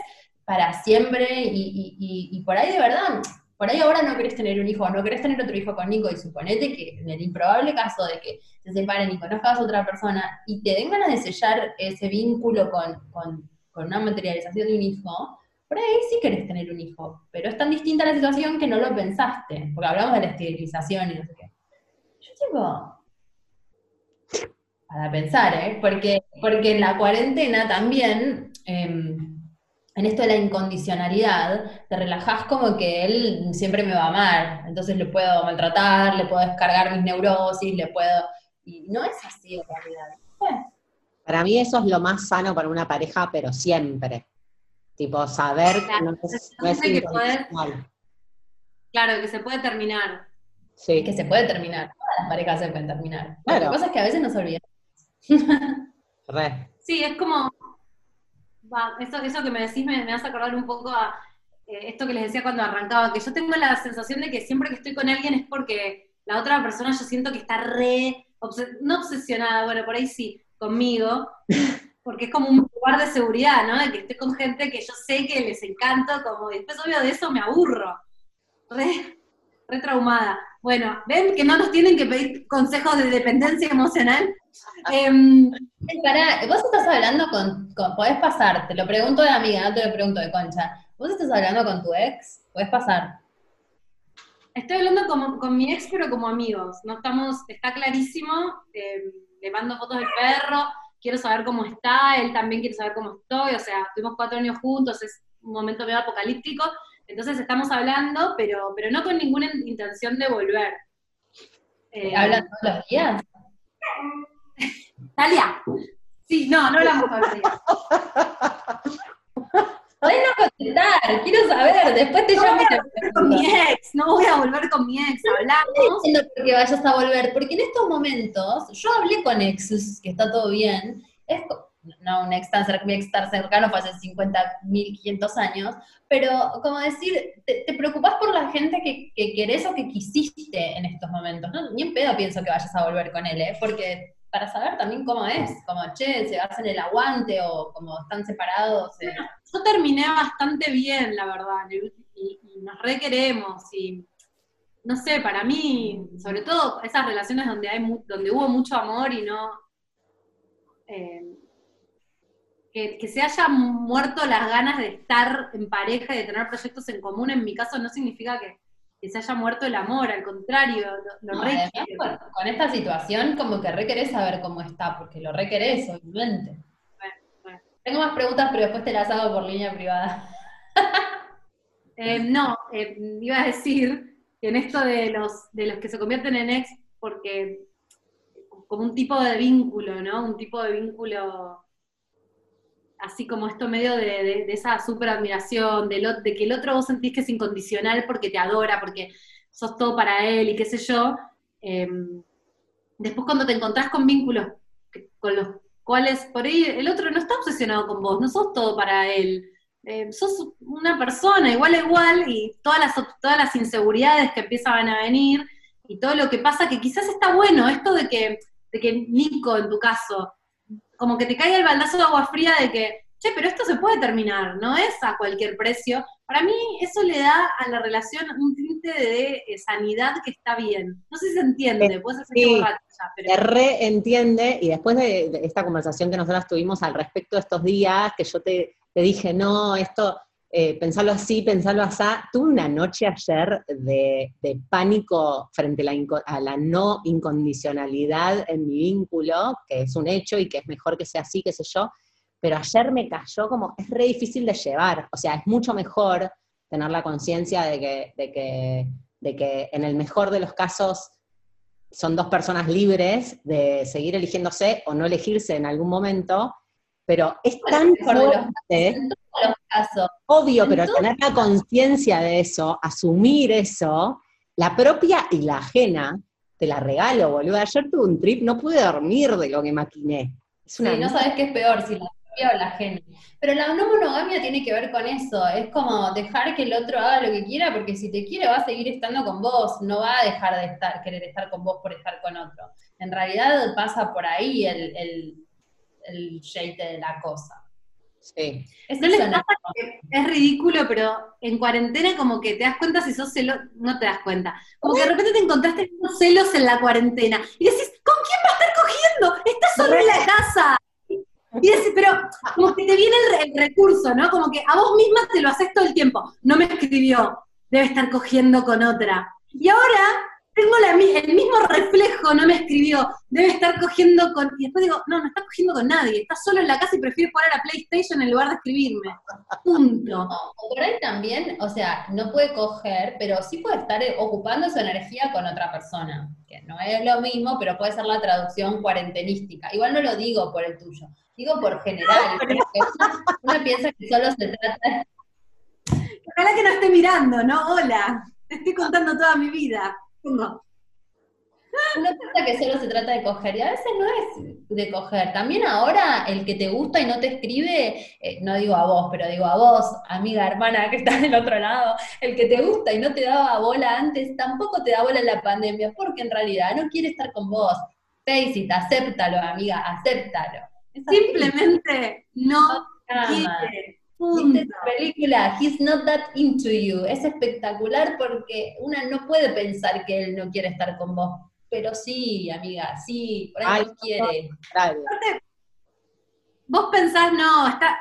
para siempre y, por ahí de verdad, por ahí ahora no querés tener un hijo, no querés tener otro hijo con Nico y suponete que en el improbable caso de que se separen y conozcas a otra persona y te den ganas de sellar ese vínculo con, con- una materialización de un hijo, por ahí sí querés tener un hijo, pero es tan distinta la situación que no lo pensaste, porque hablamos de la esterilización y no sé qué. Yo digo, para pensar, ¿eh? Porque, porque en la cuarentena también, em, en esto de la incondicionalidad, te relajás como que él siempre me va a amar, entonces le puedo maltratar, le puedo descargar mis neurosis, le puedo... Y no es así en realidad. Bueno, Para mí eso es lo más sano para una pareja, pero siempre. Tipo, saber que no es, no es que. Claro, que se puede terminar. Sí. que se puede terminar, todas las parejas se pueden terminar. Lo Claro. que pasa es que a veces nos olvidamos. (laughs) Re. Sí, es como, va, eso, eso que me decís me, me hace acordar un poco a eh, esto que les decía cuando arrancaba, que yo tengo la sensación de que siempre que estoy con alguien es porque la otra persona yo siento que está re, no obsesionada, bueno, por ahí sí, conmigo, (laughs) porque es como un lugar de seguridad, ¿no? De que estoy con gente que yo sé que les encanto, como después obvio de eso me aburro. Re, re traumada. Bueno, ¿ven que no nos tienen que pedir consejos de dependencia emocional? Em, Pará, vos estás hablando con, con- podés pasar, te lo pregunto de amiga, no te lo pregunto de concha. ¿Vos estás hablando con tu ex? Podés pasar. Estoy hablando como, con mi ex, pero como amigos. No estamos, está clarísimo. eh, le mando fotos del perro, quiero saber cómo está, él también quiere saber cómo estoy. O sea, tuvimos cuatro años juntos, es un momento medio apocalíptico. Entonces estamos hablando, pero, pero no con ninguna intención de volver. Eh, ¿Hablan todos los días? Talia. Sí, no, no hablamos días. Podés no contestar, quiero saber, después te No llamo voy a volver con mi ex, no voy a volver con mi ex, No hablamos. entiendo por qué vayas a volver, porque en estos momentos, yo hablé con exes, que está todo bien, es no un ex tan, cer- mi ex tan cercano fue hace 50.500 años, pero como decir, te, te preocupás por la gente que, que querés o que quisiste en estos momentos, ¿no? Ni en pedo pienso que vayas a volver con él, ¿eh? Porque para saber también cómo es, como, che, se hacen el aguante o como están separados. eh. Yo terminé bastante bien, la verdad, y, y nos requeremos, y no sé, para mí, sobre todo esas relaciones donde hay donde hubo mucho amor y no eh, que, que se hayan muerto las ganas de estar en pareja y de tener proyectos en común, en mi caso no significa que, que se haya muerto el amor, al contrario, lo, lo No, re además, con, esta situación como que requerés saber cómo está, porque lo requerés, obviamente. Bueno, bueno. Tengo más preguntas, pero después te las hago por línea privada. Eh, no, eh, iba a decir que en esto de los, de los que se convierten en ex, porque como un tipo de vínculo, ¿no? Un tipo de vínculo así como esto medio de, de- esa super admiración, de, lo- de que el otro vos sentís que es incondicional porque te adora, porque sos todo para él y qué sé yo. eh, después cuando te encontrás con vínculos con los cuales por ahí el otro no está obsesionado con vos, no sos todo para él. Eh, sos una persona igual a igual y todas las, todas las inseguridades que empiezan a venir y todo lo que pasa que quizás está bueno, esto de que, de que Nico en tu caso, como que te caiga el baldazo de agua fría de que, che, pero esto se puede terminar, no es a cualquier precio. Para mí eso le da a la relación un tinte de, eh, sanidad que está bien. No sé si se entiende, puede ser que Sí. borracha ya, pero... Te reentiende, y después de, de esta conversación que nosotros tuvimos al respecto de estos días, que yo te, te dije, no, esto, eh, pensarlo así, pensarlo así, tuve una noche ayer de, de pánico frente a la, a la no incondicionalidad en mi vínculo, que es un hecho y que es mejor que sea así, qué sé yo, pero ayer me cayó como, es re difícil de llevar, o sea, es mucho mejor tener la conciencia de que, de, que, de que en el mejor de los casos son dos personas libres de seguir eligiéndose o no elegirse en algún momento, pero es Bueno, tan fuerte, En todos los casos. obvio, pero tener la conciencia de eso, asumir eso, la propia y la ajena, te la regalo, boludo. Ayer tuve un trip, no pude dormir de lo que maquiné. Sí, no sabes qué es peor, si la propia o la ajena. Pero la no monogamia tiene que ver con eso, es como dejar que el otro haga lo que quiera, porque si te quiere va a seguir estando con vos, no va a dejar de estar, querer estar con vos por estar con otro. En realidad pasa por ahí el, el, el shade de la cosa. Sí. Es ¿No les eso, ¿no? pasa que es ridículo, pero en cuarentena como que te das cuenta si sos celoso, no te das cuenta. Como que de repente te encontraste con unos celos en la cuarentena y decís, ¿con quién va a estar cogiendo? Está solo en la casa. Y decís, pero como que te viene el, el recurso, ¿no? Como que a vos misma te lo haces todo el tiempo. No me escribió, debe estar cogiendo con otra. Y ahora tengo la el mismo reflejo, no me escribió, debe estar cogiendo con... Y después digo, no, no está cogiendo con nadie, está solo en la casa y prefiere jugar a la PlayStation en lugar de escribirme. Punto. O por ahí también, o sea, no puede coger, pero sí puede estar eh, ocupando su energía con otra persona, que no es lo mismo, pero puede ser la traducción cuarentenística. Igual no lo digo por el tuyo, digo por general, (laughs) porque uno, uno piensa que solo se trata Ojalá que no esté mirando, ¿no? Hola, te estoy contando toda mi vida. Pongo. Uno piensa que solo se trata de coger, y a veces no es de coger. También ahora el que te gusta y no te escribe, eh, no digo a vos, pero digo a vos, amiga, hermana que estás del otro lado, el que te gusta y no te daba bola antes, tampoco te da bola en la pandemia, porque en realidad no quiere estar con vos. Face it, acéptalo, amiga, acéptalo. Es. Simplemente no Ama. quiere. ¿Viste Punto. esa película? He's not that into you. Es espectacular porque una no puede pensar que él no quiere estar con vos. Pero sí, amiga, sí, por ahí Ay, no quiere. Claro. Vos pensás, no, está,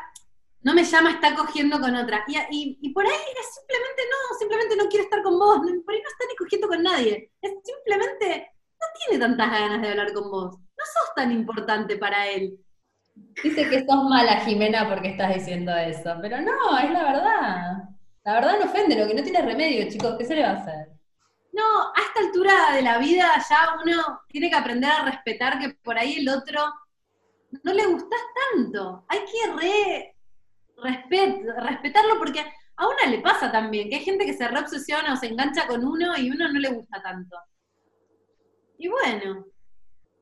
no me llama, está cogiendo con otra. Y, y- y por ahí es simplemente no, simplemente no quiere estar con vos. Por ahí no está ni cogiendo con nadie. Es simplemente, no tiene tantas ganas de hablar con vos. No sos tan importante para él. Dice que sos mala, Jimena, porque estás diciendo eso. Pero no, es la verdad. La verdad no ofende, lo que no tiene remedio, chicos, ¿qué se le va a hacer? No, a esta altura de la vida ya uno tiene que aprender a respetar que por ahí el otro no le gustas tanto. Hay que re, respetarlo porque a una le pasa también, que hay gente que se reobsesiona o se engancha con uno y uno no le gusta tanto. Y bueno,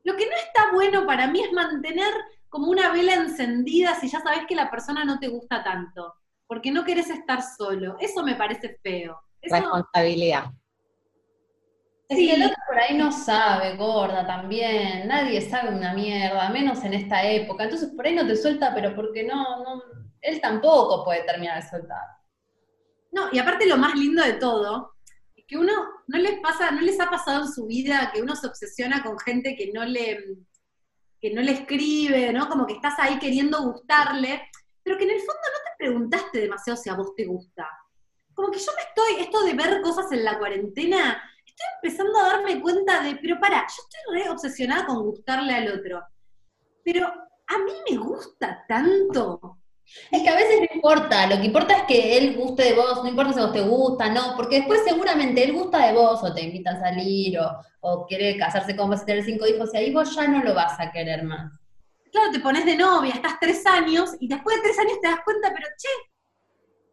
lo que no está bueno para mí es mantener como una vela encendida si ya sabes que la persona no te gusta tanto, porque no querés estar solo. Eso me parece feo. Responsabilidad. Es que el otro por ahí no sabe, gorda, también. Nadie sabe una mierda, menos en esta época. Entonces por ahí no te suelta, pero porque no, no, él tampoco puede terminar de soltar. No, y aparte lo más lindo de todo, es que uno no les pasa, no les ha pasado en su vida que uno se obsesiona con gente que no le, que no le escribe, ¿no? Como que estás ahí queriendo gustarle, pero que en el fondo no te preguntaste demasiado si a vos te gusta. Como que yo me estoy, esto de ver cosas en la cuarentena, estoy empezando a darme cuenta de, pero para, yo estoy re obsesionada con gustarle al otro. Pero a mí me gusta tanto. Es que a veces no importa, lo que importa es que él guste de vos, no importa si vos te gusta, no, porque después seguramente él gusta de vos o te invita a salir o, o quiere casarse con vos y tener cinco hijos y ahí vos ya no lo vas a querer más. Claro, te pones de novia, estás tres años y después de tres años te das cuenta, pero che,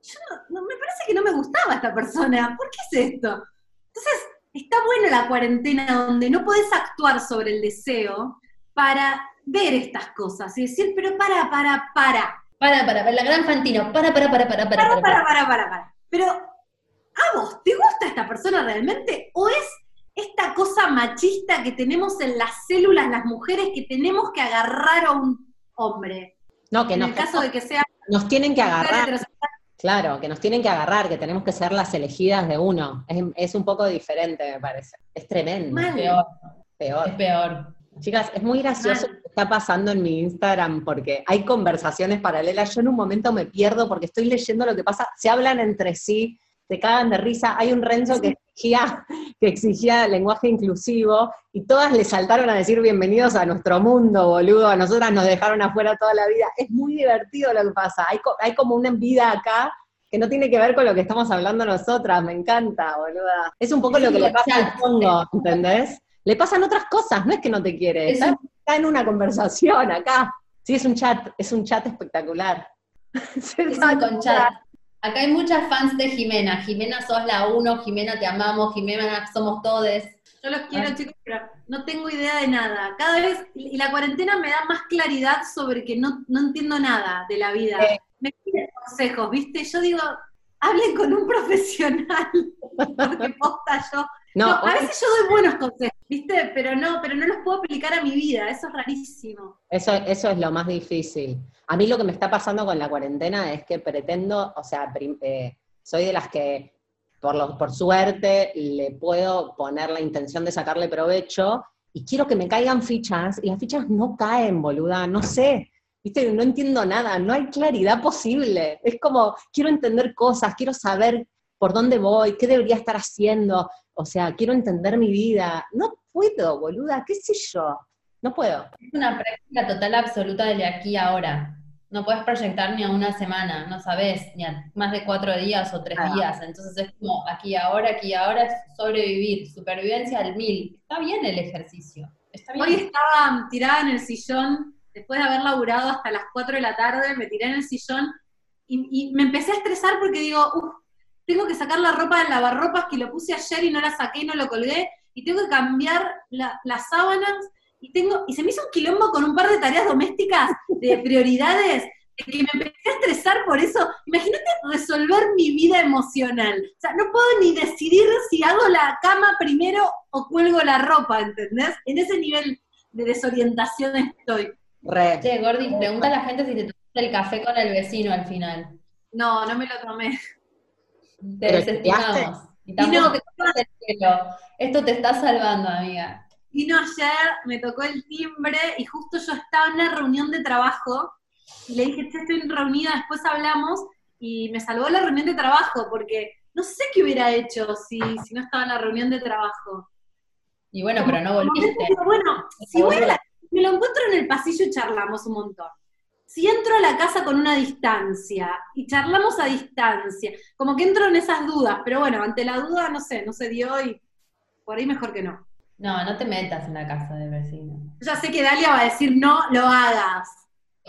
yo no, me parece que no me gustaba esta persona, ¿por qué es esto? Entonces, está buena la cuarentena donde no podés actuar sobre el deseo para ver estas cosas y decir, pero para, para, para, para, para, para, la gran Fantino. Para, para, para, para, para. Para, para, para, para, para. Pero, ¿a vos te gusta esta persona realmente? ¿O es esta cosa machista que tenemos en las células las mujeres que tenemos que agarrar a un hombre? No, que en nos, el caso de que sea nos tienen que agarrar. Claro, que nos tienen que agarrar, que tenemos que ser las elegidas de uno. Es, es un poco diferente, me parece. Es tremendo. Mal. Peor. Peor. Es peor. Chicas, es muy gracioso lo que está pasando en mi Instagram porque hay conversaciones paralelas. Yo en un momento me pierdo porque estoy leyendo lo que pasa. Se hablan entre sí, se cagan de risa. Hay un Renzo que exigía, que exigía lenguaje inclusivo y todas le saltaron a decir bienvenidos a nuestro mundo, boludo. A nosotras nos dejaron afuera toda la vida. Es muy divertido lo que pasa. Hay, hay como una vida acá que no tiene que ver con lo que estamos hablando nosotras. Me encanta, boluda. Es un poco lo que le pasa al Congo, ¿entendés? Le pasan otras cosas, no es que no te quiere, está, en una conversación acá. Sí, es un chat, es un chat espectacular. (laughs) es con chat. Acá hay muchas fans de Jimena. Jimena sos la uno, Jimena te amamos, Jimena somos todes. Yo los quiero, chicos, pero no tengo idea de nada. Cada vez, y la cuarentena me da más claridad sobre que no, no entiendo nada de la vida. Me piden consejos, ¿viste? Yo digo, hablen con un (laughs) profesional, porque posta yo. No, a veces yo doy buenos consejos, ¿viste? Pero no, pero no los puedo aplicar a mi vida, eso es rarísimo. Eso, eso es lo más difícil. A mí lo que me está pasando con la cuarentena es que pretendo, o sea, eh, soy de las que por, lo, por suerte le puedo poner la intención de sacarle provecho y quiero que me caigan fichas y las fichas no caen, boluda, no sé. ¿Viste? No entiendo nada, no hay claridad posible. Es como, quiero entender cosas, quiero saber por dónde voy, qué debería estar haciendo, o sea, quiero entender mi vida. No puedo, boluda, qué sé yo. No puedo. Es una práctica total absoluta de aquí a ahora. No puedes proyectar ni a una semana, no sabes, ni a más de cuatro días o tres días. Entonces es como aquí ahora, aquí ahora es sobrevivir, supervivencia al mil. Está bien el ejercicio. Hoy estaba tirada en el sillón, después de haber laburado hasta las cuatro de la tarde, me tiré en el sillón y, y me empecé a estresar porque digo, uff, tengo que sacar la ropa del lavarropas que lo puse ayer y no la saqué y no lo colgué, y tengo que cambiar las sábanas, y tengo, y se me hizo un quilombo con un par de tareas domésticas de (laughs) prioridades, que me empecé a estresar por eso. Imagínate resolver mi vida emocional. O sea, no puedo ni decidir si hago la cama primero o cuelgo la ropa, ¿entendés? En ese nivel de desorientación estoy. Re. Che, Gordi, pregunta a la gente si te tomaste el café con el vecino al final. No, no me lo tomé. Te desestimamos. Y te el cielo. Esto te está salvando, amiga. Vino ayer, me tocó el timbre y justo yo estaba en una reunión de trabajo y le dije, estoy reunida, después hablamos y me salvó la reunión de trabajo porque no sé qué hubiera hecho si, si no estaba en la reunión de trabajo. Y bueno, pero no volviste. Bueno, si voy a la, me lo encuentro en el pasillo y charlamos un montón si entro a la casa con una distancia y charlamos a distancia, como que entro en esas dudas, pero bueno, ante la duda, no sé, no se dio y por ahí mejor que no. No, no te metas en la casa del vecino. Ya sé que Dalia va a decir no lo hagas.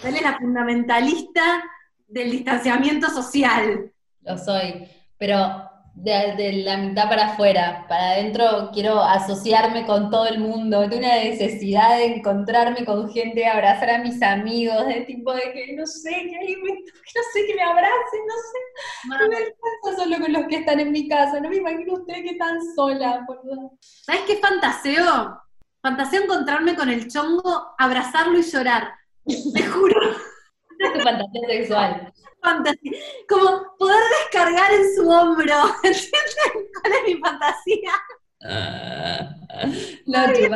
Dalia es la fundamentalista del distanciamiento social. Lo soy. Pero de, de la mitad para afuera, para adentro quiero asociarme con todo el mundo, tengo una necesidad de encontrarme con gente, abrazar a mis amigos, de tipo de que no sé, que alguien me, no sé, que me abracen, no sé, no me alcanza solo con los que están en mi casa, no me imagino ustedes que solas, boludo. ¿Sabes qué fantaseo? Fantaseo encontrarme con el chongo, abrazarlo y llorar. Te juro. Es tu fantasía sexual. fantasía. Como poder descargar en su hombro. ¿Entienden cuál es mi fantasía? No, nada, qué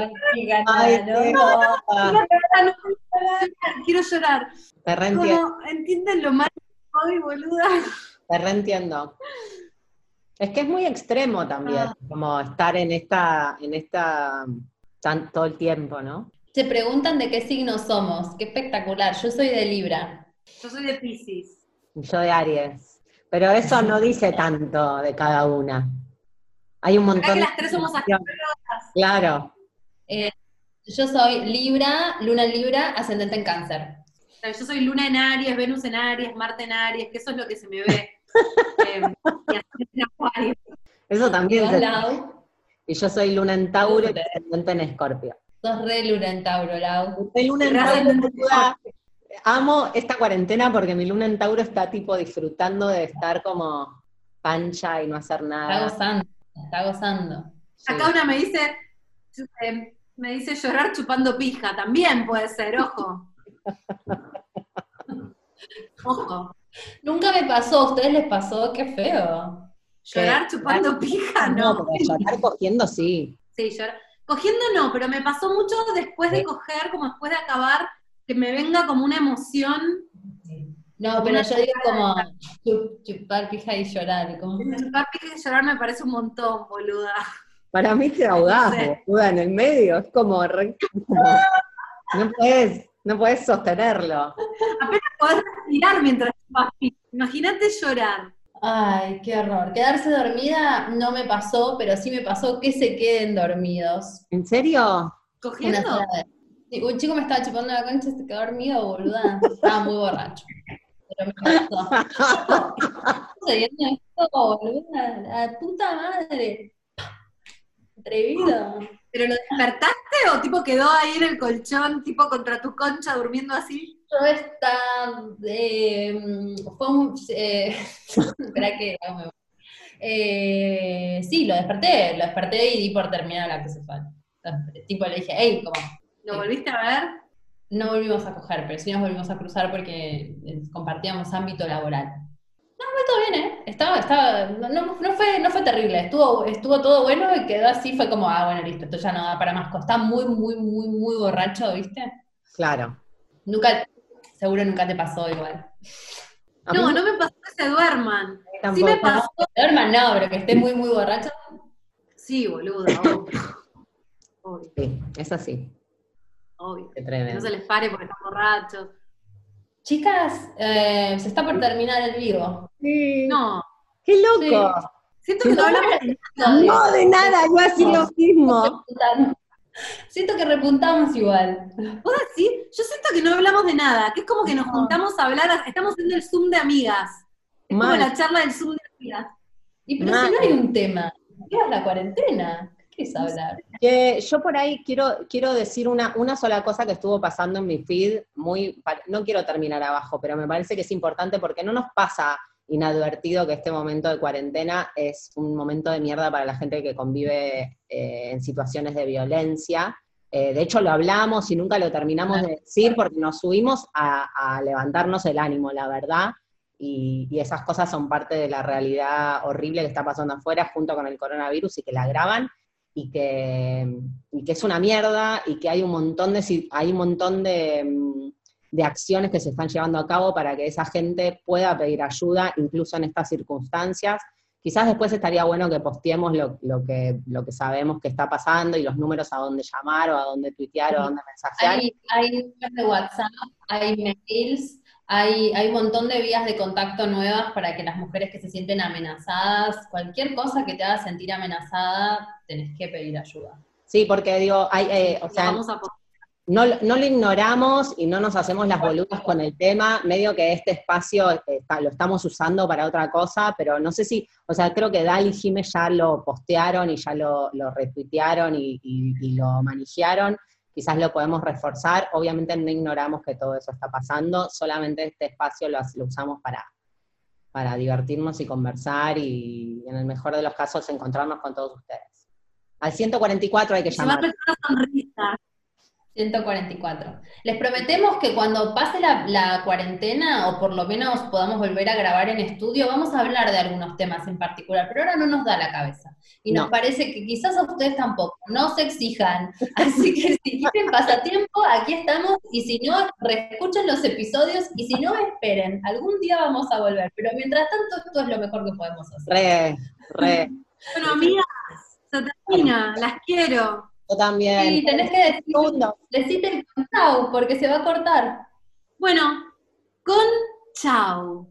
no. guapa. No, no, no, quiero llorar. Te reentiendo, ¿Entienden lo mal que soy, boluda? te reentiendo. Es que es muy extremo también, Ah. como estar en esta, en esta, tan- todo el tiempo, ¿no? Se preguntan de qué signo somos. Qué espectacular. Yo soy de Libra. Yo soy de Pisces. Yo de Aries. Pero eso no dice tanto de cada una. Hay un Acá montón que de... las tres somos astrólogas. Claro. Yo soy Libra, Luna en Libra, ascendente en Cáncer. Yo soy Luna en Aries, Venus en Aries, Marte en Aries, que eso es lo que se me ve. (laughs) Eh, y así en Acuario. Eso ¿Y también vos, se-? Y yo soy luna en Tauro y ascendente en Escorpio. Sos re Luna en Tauro, Lau. Soy luna en Tauro. Amo esta cuarentena porque mi luna en Tauro está tipo disfrutando de estar como pancha y no hacer Está nada. gozando, está gozando. Sí. Acá una me dice, eh, me dice llorar chupando pija, también puede ser, ojo. (laughs) Ojo. Nunca me pasó, ¿a ustedes les pasó? Qué feo. Llorar chupando pija, no. No, pero llorar cogiendo sí. Sí, llorar. Cogiendo no, pero me pasó mucho después de coger, como después de acabar, que me venga como una emoción. No, pero yo digo como chup- chupar pija y llorar. Como... Chupar pija y llorar me parece un montón, boluda. Para mí te ahogás, No sé. boluda, en el medio. Es como, re- como- no puedes, no puedes sostenerlo. Apenas podés respirar mientras chupas pija. Imagínate llorar. Ay, qué horror. Quedarse dormida no me pasó, pero sí me pasó que se queden dormidos. ¿En serio? ¿Cogiendo? Sí, un chico me estaba chupando la concha y se quedó dormido, boluda. Estaba muy borracho. Pero me pasó. (laughs) ¿Qué está sucediendo esto, boluda? La puta madre. Atrevido. ¿Pero lo despertaste o tipo quedó ahí en el colchón, tipo contra tu concha, durmiendo así? Yo esta, eh, fue un, eh, (laughs) espera que, no me- eh, sí, lo desperté, lo desperté y di por terminada la acto sexual. Tipo le dije, hey, como, ¿Lo volviste a ver? no volvimos a coger, pero sí nos volvimos a cruzar porque eh, compartíamos ámbito laboral. Todo bien, ¿eh? Estaba, estaba, no, fue, no fue terrible, estuvo, estuvo todo bueno y quedó así, fue como, ah, bueno, listo, esto ya no da para más. Está muy, muy, muy, muy borracho, ¿viste? Claro. Nunca, seguro nunca te pasó igual. No, no me pasó que se duerman. Sí tampoco. me pasó. Norman no, pero que esté muy, muy borracho. Sí, boluda, (laughs) obvio. Sí, es así. obvio. Qué Que tremendo. no se les pare porque están borrachos. Chicas, eh, se está por terminar el vivo. Sí. No, ¡Qué loco! siento que no hablamos de No, de nada, yo así lo mismo. Siento que repuntamos igual. ¿Vos decís? Yo siento que no hablamos de nada, que es como que nos No. juntamos a hablar, estamos haciendo el Zoom de amigas. Es como Mal. la charla del Zoom de amigas. Y pero Mal. si no hay un tema, ¿qué es la cuarentena? ¿Qué quieres hablar? Que yo por ahí quiero, quiero decir una, una sola cosa que estuvo pasando en mi feed, muy, no quiero terminar abajo, pero me parece que es importante porque no nos pasa inadvertido que este momento de cuarentena es un momento de mierda para la gente que convive eh, en situaciones de violencia. Eh, de hecho, lo hablamos y nunca lo terminamos de decir porque nos subimos a, a levantarnos el ánimo, la verdad. Y, y esas cosas son parte de la realidad horrible que está pasando afuera junto con el coronavirus y que la agravan y que, y que es una mierda y que hay un montón de, hay un montón de, mm, de acciones que se están llevando a cabo para que esa gente pueda pedir ayuda, incluso en estas circunstancias. Quizás después estaría bueno que posteemos lo, lo que, lo que sabemos que está pasando y los números a dónde llamar o a dónde tuitear o a dónde mensajear. Hay, hay números de WhatsApp, hay mails, Hay, hay un montón de vías de contacto nuevas para que las mujeres que se sienten amenazadas, cualquier cosa que te haga sentir amenazada, tenés que pedir ayuda. Sí, porque digo, hay, eh, o La sea, vamos a no, no lo ignoramos y no nos hacemos las boludas con el tema, medio que este espacio eh, está- lo estamos usando para otra cosa, pero no sé si, o sea, creo que Dal y Jime ya lo postearon y ya lo, lo retuitearon y, y- y lo manejaron, quizás lo podemos reforzar, obviamente no ignoramos que todo eso está pasando, solamente este espacio lo, lo usamos para, para divertirnos y conversar y en el mejor de los casos encontrarnos con todos ustedes. Al 144 hay que Se va a llamar. prestar una sonrisa. 144. Les prometemos que cuando pase la, la cuarentena, o por lo menos podamos volver a grabar en estudio, vamos a hablar de algunos temas en particular, pero ahora no nos da la cabeza. Y nos No. parece que quizás a ustedes tampoco, no se exijan. (laughs) Así que si quieren pasatiempo, aquí estamos, y si no, reescuchen los episodios, y si no, esperen, algún día vamos a volver. Pero mientras tanto, esto es lo mejor que podemos hacer. Re, re. Bueno, amigas, se termina, las quiero. Yo también. Sí, tenés que decir, Segundo. el chau, porque se va a cortar. Bueno, con chao.